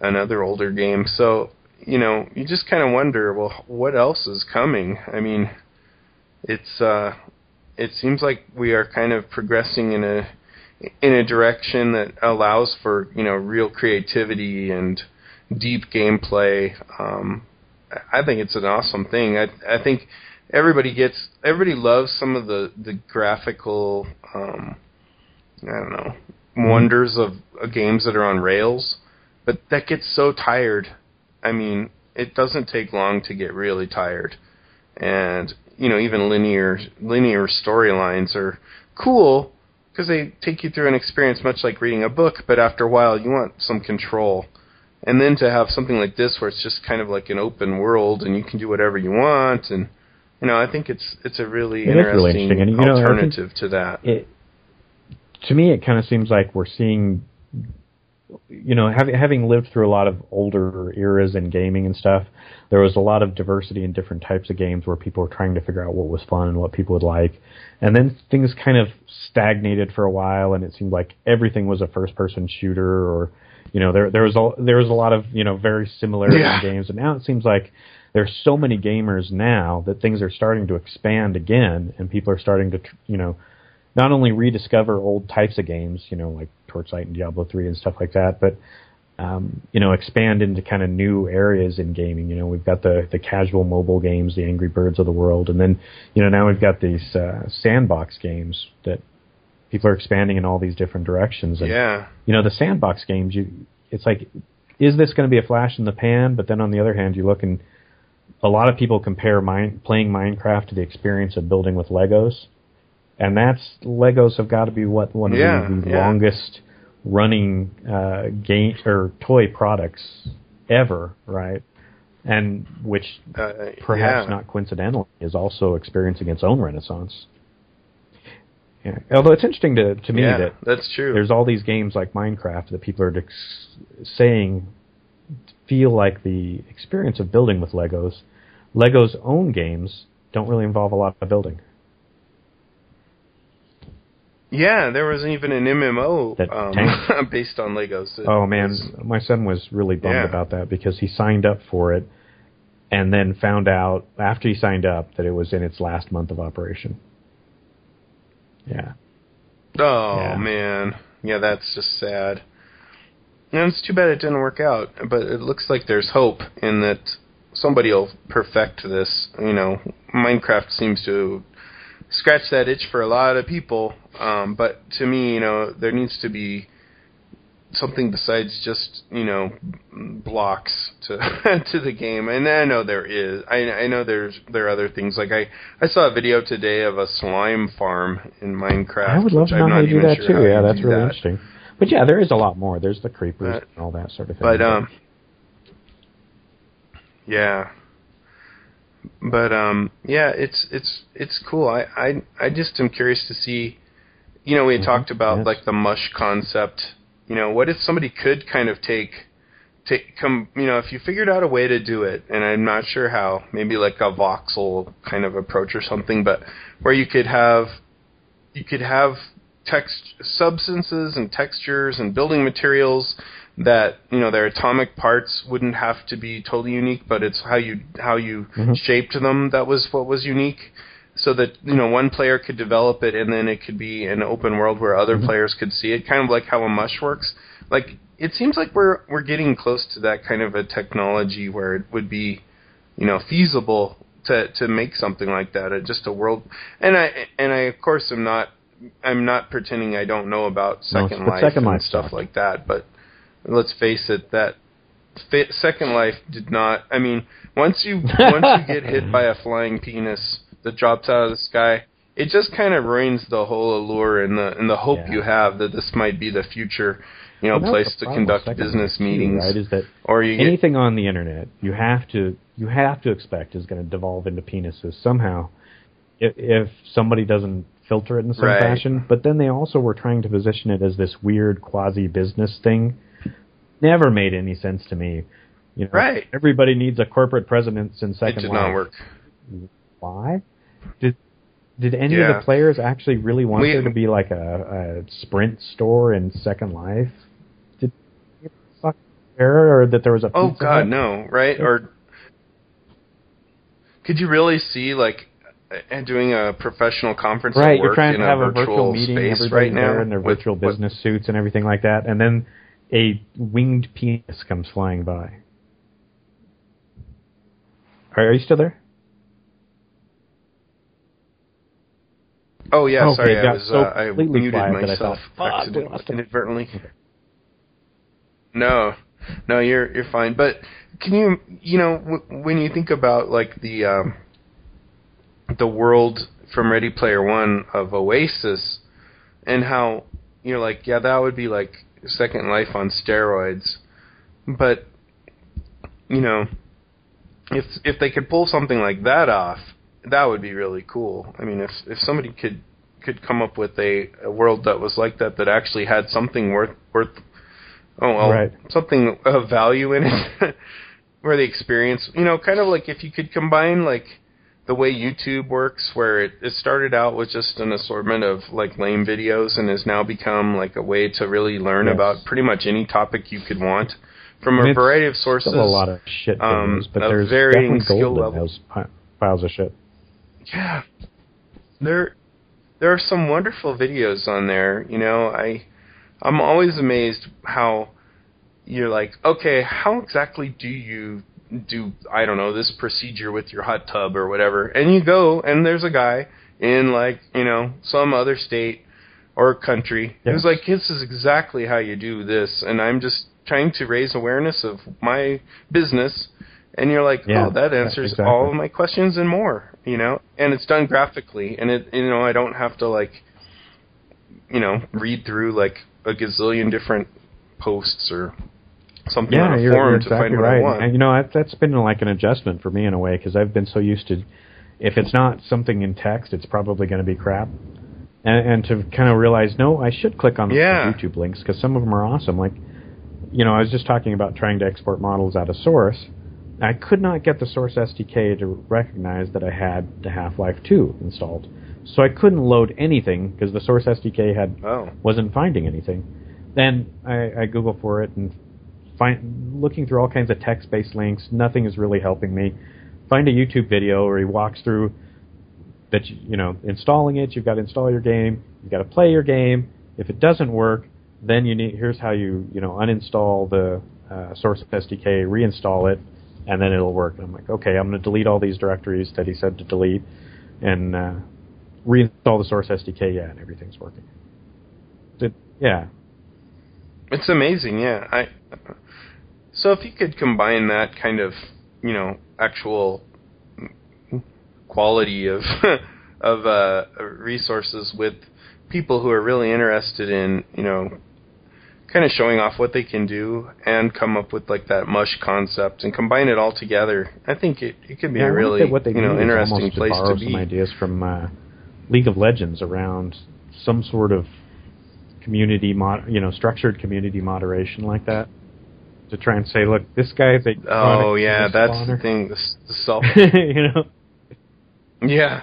another older game. So you know, you just kind of wonder, well, what else is coming? I mean, it's uh, it seems like we are kind of progressing in a in a direction that allows for you know real creativity and deep gameplay. Um, I think it's an awesome thing. I I think everybody gets everybody loves some of the the graphical um, I don't know wonders of uh, games that are on rails, but that gets so tired. I mean, it doesn't take long to get really tired, and you know even linear linear storylines are cool because they take you through an experience much like reading a book. But after a while, you want some control and then to have something like this where it's just kind of like an open world and you can do whatever you want and you know i think it's it's a really It interesting, really interesting, and, you know, alternative to that It to me, it kind of seems like we're seeing, you know, having having lived through a lot of older eras in gaming and stuff. There was a lot of diversity in different types of games where people were trying to figure out what was fun and what people would like, and then things kind of stagnated for a while, and it seemed like everything was a first-person shooter or you know there there was a there was a lot of you know very similar Yeah. games and now it seems like there's so many gamers now that things are starting to expand again and people are starting to you know not only rediscover old types of games you know like Torchlight and Diablo 3 and stuff like that but um, you know expand into kind of new areas in gaming you know we've got the the casual mobile games the Angry Birds of the world and then you know now we've got these uh, sandbox games that people are expanding in all these different directions. And, Yeah. you know the sandbox games you it's like is this going to be a flash in the pan but then on the other hand you look and a lot of people compare mine, playing minecraft to the experience of building with legos and that's legos have got to be what one of Yeah, the, the yeah. longest running uh game or toy products ever right and which Uh, perhaps yeah. not coincidentally is also experiencing its own renaissance yeah. although it's interesting to to me yeah, that that's true. there's all these games like Minecraft that people are ex- saying feel like the experience of building with Legos. Lego's own games don't really involve a lot of building. Yeah, there was even an MMO um, based on Legos. It Oh man, was- my son was really bummed Yeah. about that because he signed up for it and then found out after he signed up that it was in its last month of operation. Yeah. Oh Yeah. man, yeah, that's just sad. And it's too bad it didn't work out. But it looks like there's hope in that somebody'll perfect this. You know, Minecraft seems to scratch that itch for a lot of people. Um, but to me, you know, there needs to be something besides just you know blocks to to the game. And I know there is. I I know there's there are other things. Like I I saw a video today of a slime farm in Minecraft. I would love to know how do that sure too. Yeah, that's really that. interesting. But yeah, there is a lot more. There's the creepers But- and all that sort of thing. But um, yeah. But um, yeah, it's it's it's cool. I I I just am curious to see. You know, we had Mhm, talked about yes. like the mush concept. You know, what if somebody could kind of take take come you know if you figured out a way to do it and i'm not sure how maybe like a voxel kind of approach or something but where you could have you could have text substances and textures and building materials that you know their atomic parts wouldn't have to be totally unique but it's how you how you Mhm. shaped them that was what was unique so that you know one player could develop it and then it could be an open world where other Mhm. players could see it kind of like how a mush works like it seems like we're we're getting close to that kind of a technology where it would be you know feasible to to make something like that uh, just a world and i and i of course am not i'm not pretending i don't know about second but life Second and Life stuff sucked. like that but let's face it that second life did not i mean once you once you get hit by a flying penis that drops out of the sky it just kind of ruins the whole allure and the and the hope Yeah. you have that this might be the future you know Well, place to conduct business too, meetings right? Is that or you get anything on the internet you have to you have to expect is going to devolve into penises somehow if, if somebody doesn't filter it in some Right. fashion but then they also were trying to position it as this weird quasi business thing never made any sense to me you know Right. everybody needs a corporate presence in it second did life not work why did did any of the players actually really want We- there to be like a, a sprint store in second life did it suck or that there was a Oh God, no! Right? Or could you really see like uh, doing a professional conference Right, you're trying to have a virtual, virtual meeting, space right now in their with- virtual with- business suits and everything like that, and then a winged penis comes flying by. Are, are you still there? Oh yeah, Okay, sorry, I was so uh, I muted that I myself thought, "Fuck, we accident- lost him." inadvertently. No, no, you're you're fine. But can you you know w- when you think about like the um, the world from Ready Player One of Oasis and how you're like yeah that would be like Second Life on steroids, but you know if if they could pull something like that off, that would be really cool. I mean, if if somebody could could come up with a, a world that was like that that actually had something worth worth oh well Right. something of value in it where the experience you know kind of like if you could combine like the way YouTube works where it, it started out with just an assortment of like lame videos and has now become like a way to really learn Yes. about pretty much any topic you could want from And a variety of sources a lot of shit um, videos, but of there's varying definitely skill gold in those piles of shit. Yeah there there are some wonderful videos on there you know i i'm always amazed how you're like okay how exactly do you do i don't know this procedure with your hot tub or whatever and you go and there's a guy in like you know some other state or country Yeah. who's like, "This is exactly how you do this," and I'm just trying to raise awareness of my business. And you're like, Yeah, oh, that answers exactly. all of my questions and more, you know. And it's done graphically, and it, you know, I don't have to like, you know, read through like a gazillion different posts or something yeah, on a you're, forum you're to exactly find what right. I want. And you know, that, that's been like an adjustment for me in a way because I've been so used to, if it's not something in text, it's probably going to be crap. And, and to kind of realize, no, I should click on the YouTube links because some of them are awesome. Like, you know, I was just talking about trying to export models out of Source. I could not get the Source SDK to recognize that I had the Half-Life 2 installed, so I couldn't load anything because the Source SDK had Oh. wasn't finding anything. Then I, I Google for it and find looking through all kinds of text-based links. Nothing is really helping me. Find a YouTube video where he walks through that you, you know installing it. You've got to install your game. You've got to play your game. If it doesn't work, then you need here's how you you know uninstall the uh, Source SDK, reinstall it, and then it'll work. And I'm like, okay, I'm going to delete all these directories that he said to delete, and uh, reinstall the Source SDK. Yeah, and everything's working. It, yeah, It's amazing, yeah. I so if you could combine that kind of, you know, actual quality of of uh, resources with people who are really interested in, you know, kind of showing off what they can do and come up with like that mush concept and combine it all together. I think it it could be Yeah, a really what they you know interesting place to borrow to some ideas from uh, League of Legends around some sort of community, mod- you know, structured community moderation like that. To try and say, look, this guy is a Oh yeah, that's the thing. The, the self you know, Yeah.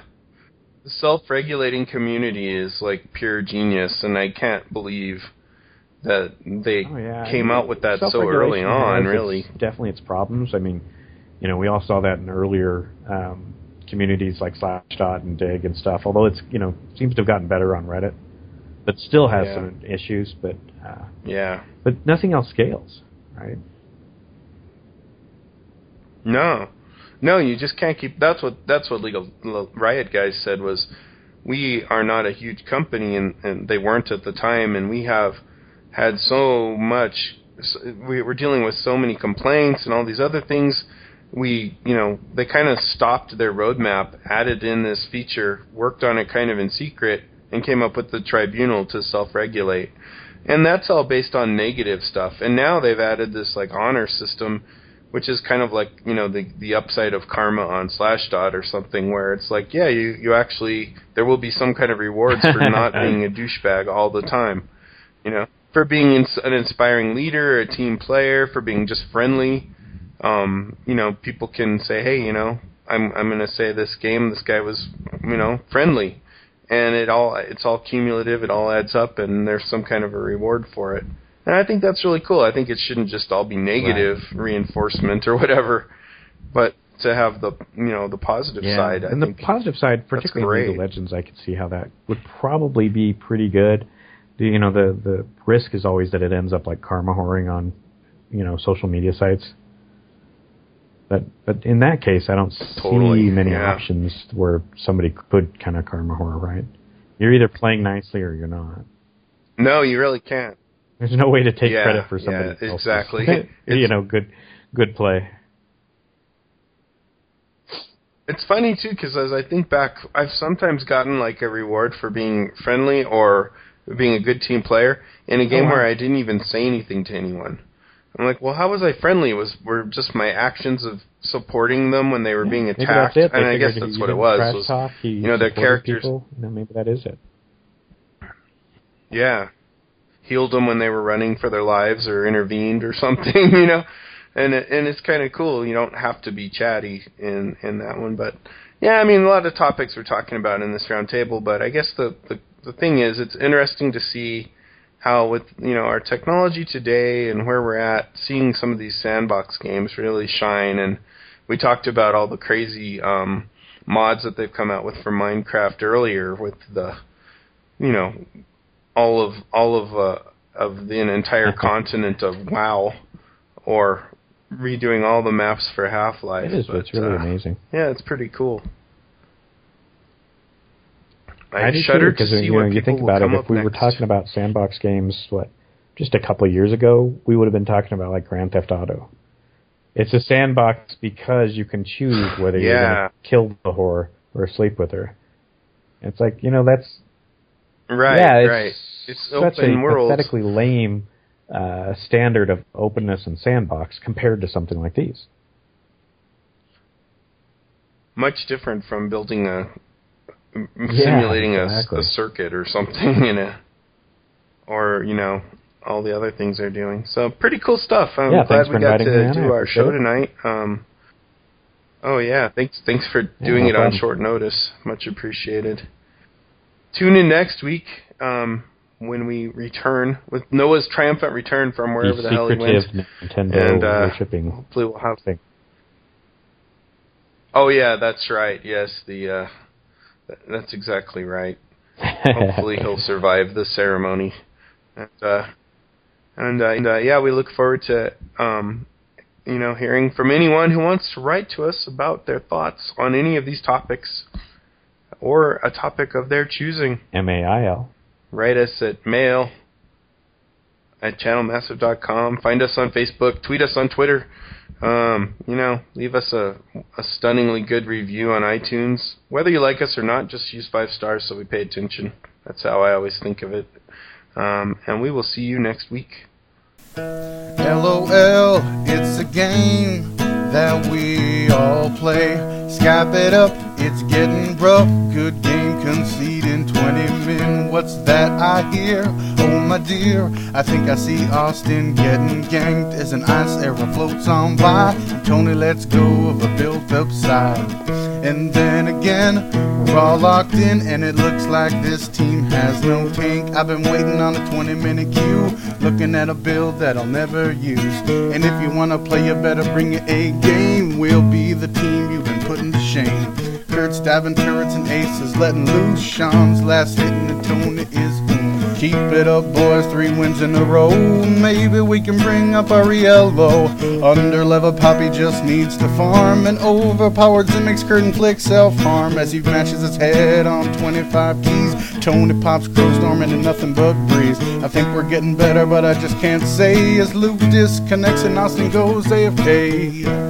The self-regulating community is like pure genius and I can't believe that they oh yeah, came I mean, out with that so early on, has really. its- definitely its problems. I mean, you know, we all saw that in earlier um, communities like Slashdot and Digg and stuff. Although it's you know seems to have gotten better on Reddit, but still has Yeah. some issues. But uh, Yeah. but nothing else scales, right? No. No, you just can't keep that's what that's what legal riot guys said was we are not a huge company and, and they weren't at the time and we have had so much we were dealing with so many complaints and all these other things we you know they kind of stopped their roadmap added in this feature worked on it kind of in secret and came up with the tribunal to self-regulate. And that's all based on negative stuff. And now they've added this like honor system which is kind of like you know the the upside of karma on Slashdot or something, where it's like, yeah, you you actually there will be some kind of rewards for not being a douchebag all the time, you know, for being ins- an inspiring leader, a team player, for being just friendly. Um, you know, people can say, hey, you know, I'm I'm going to say this game, this guy was, you know, friendly, and it all it's all cumulative, it all adds up, and there's some kind of a reward for it. And I think that's really cool. I think it shouldn't just all be negative reinforcement or whatever, but to have the you know the positive side. I and the positive side, particularly in League of. Legends, I could see how that would probably be pretty good. You know, the the risk is always that it ends up like karma whoring on, you know, social media sites. But but in that case, I don't Totally, see many yeah. options where somebody could kind of karma whore, right? You're either playing nicely or you're not. no, you really can't. There's no way to take Yeah, credit for yeah, somebody else's, exactly. you know, good good play. It's funny too because as I think back, I've sometimes gotten like a reward for being friendly or being a good team player in a game wow. where I didn't even say anything to anyone. I'm like, well, how was I friendly? Was were just my actions of supporting them when they were being Maybe attacked? And I guess that's what it was. was talk, you know, their characters- People. You know, maybe that is it. Yeah. Healed them when they were running for their lives or intervened or something, you know. And it, and it's kind of cool. You don't have to be chatty in in that one, but yeah, I mean a lot of topics we're talking about in this round table, but I guess the the the thing is it's interesting to see how with you know our technology today and where we're at seeing some of these sandbox games really shine and we talked about all the crazy um mods that they've come out with for Minecraft earlier with the you know all of all of uh, of the an entire continent of WoW, or redoing all the maps for Half Life. It is. But, it's really uh, amazing. Yeah, it's pretty cool. I, do shudder because you know you think about it. If we were talking about sandbox games, what just a couple years ago, we would have been talking about like Grand Theft Auto. It's a sandbox because you can choose whether you're going to kill the whore or sleep with her. It's like you know that's right, yeah, it's right. It's such open a world. pathetically lame uh, standard of openness and sandbox compared to something like these. much different from building a m- Yeah, simulating a, a circuit or something in a or you know all the other things they're doing. So pretty cool stuff. I'm Yeah, glad we got to do our show it. tonight. Um, oh yeah, thanks thanks for doing no it on short notice. Much appreciated. Tune in next week um, when we return with Noah's triumphant return from wherever the the hell he went. Nintendo And, uh, worshipping Hopefully we'll have thing. Oh yeah, that's right. Yes, the uh that's exactly right. Hopefully he'll survive the ceremony. And uh and, uh, and uh, yeah, we look forward to um you know hearing from anyone who wants to write to us about their thoughts on any of these topics or a topic of their choosing. M A I L. Write us at mail at channelmassive.com. Find us on Facebook. Tweet us on Twitter. Um, you know, leave us a, a stunningly good review on iTunes. Whether you like us or not, just use five stars so we pay attention. That's how I always think of it. Um, and we will see you next week. LOL, it's a game that we all play. Skype it up, it's getting rough. Good game concede in 20 min. What's that I hear? Oh my dear, I think I see Austin getting ganked as an ice arrow floats on by. Tony lets go of a built up side. And then again, we're all locked in, and it looks like this team has no tank. I've been waiting on a 20 minute queue, looking at a build that I'll never use. And if you wanna play, you better bring your A game. We'll be the team you've been putting to shame. Kurt's diving turrets and aces, letting loose. Sean's last hitting the tone is. Keep it up, boys, three wins in a row. Maybe we can bring up Ariello. Under level Poppy just needs to farm. An overpowered Zimix curtain flick self harm as he matches his head on 25 keys. Tony pops crow storming and nothing but breeze. I think we're getting better, but I just can't say as Luke disconnects and Austin goes AFK.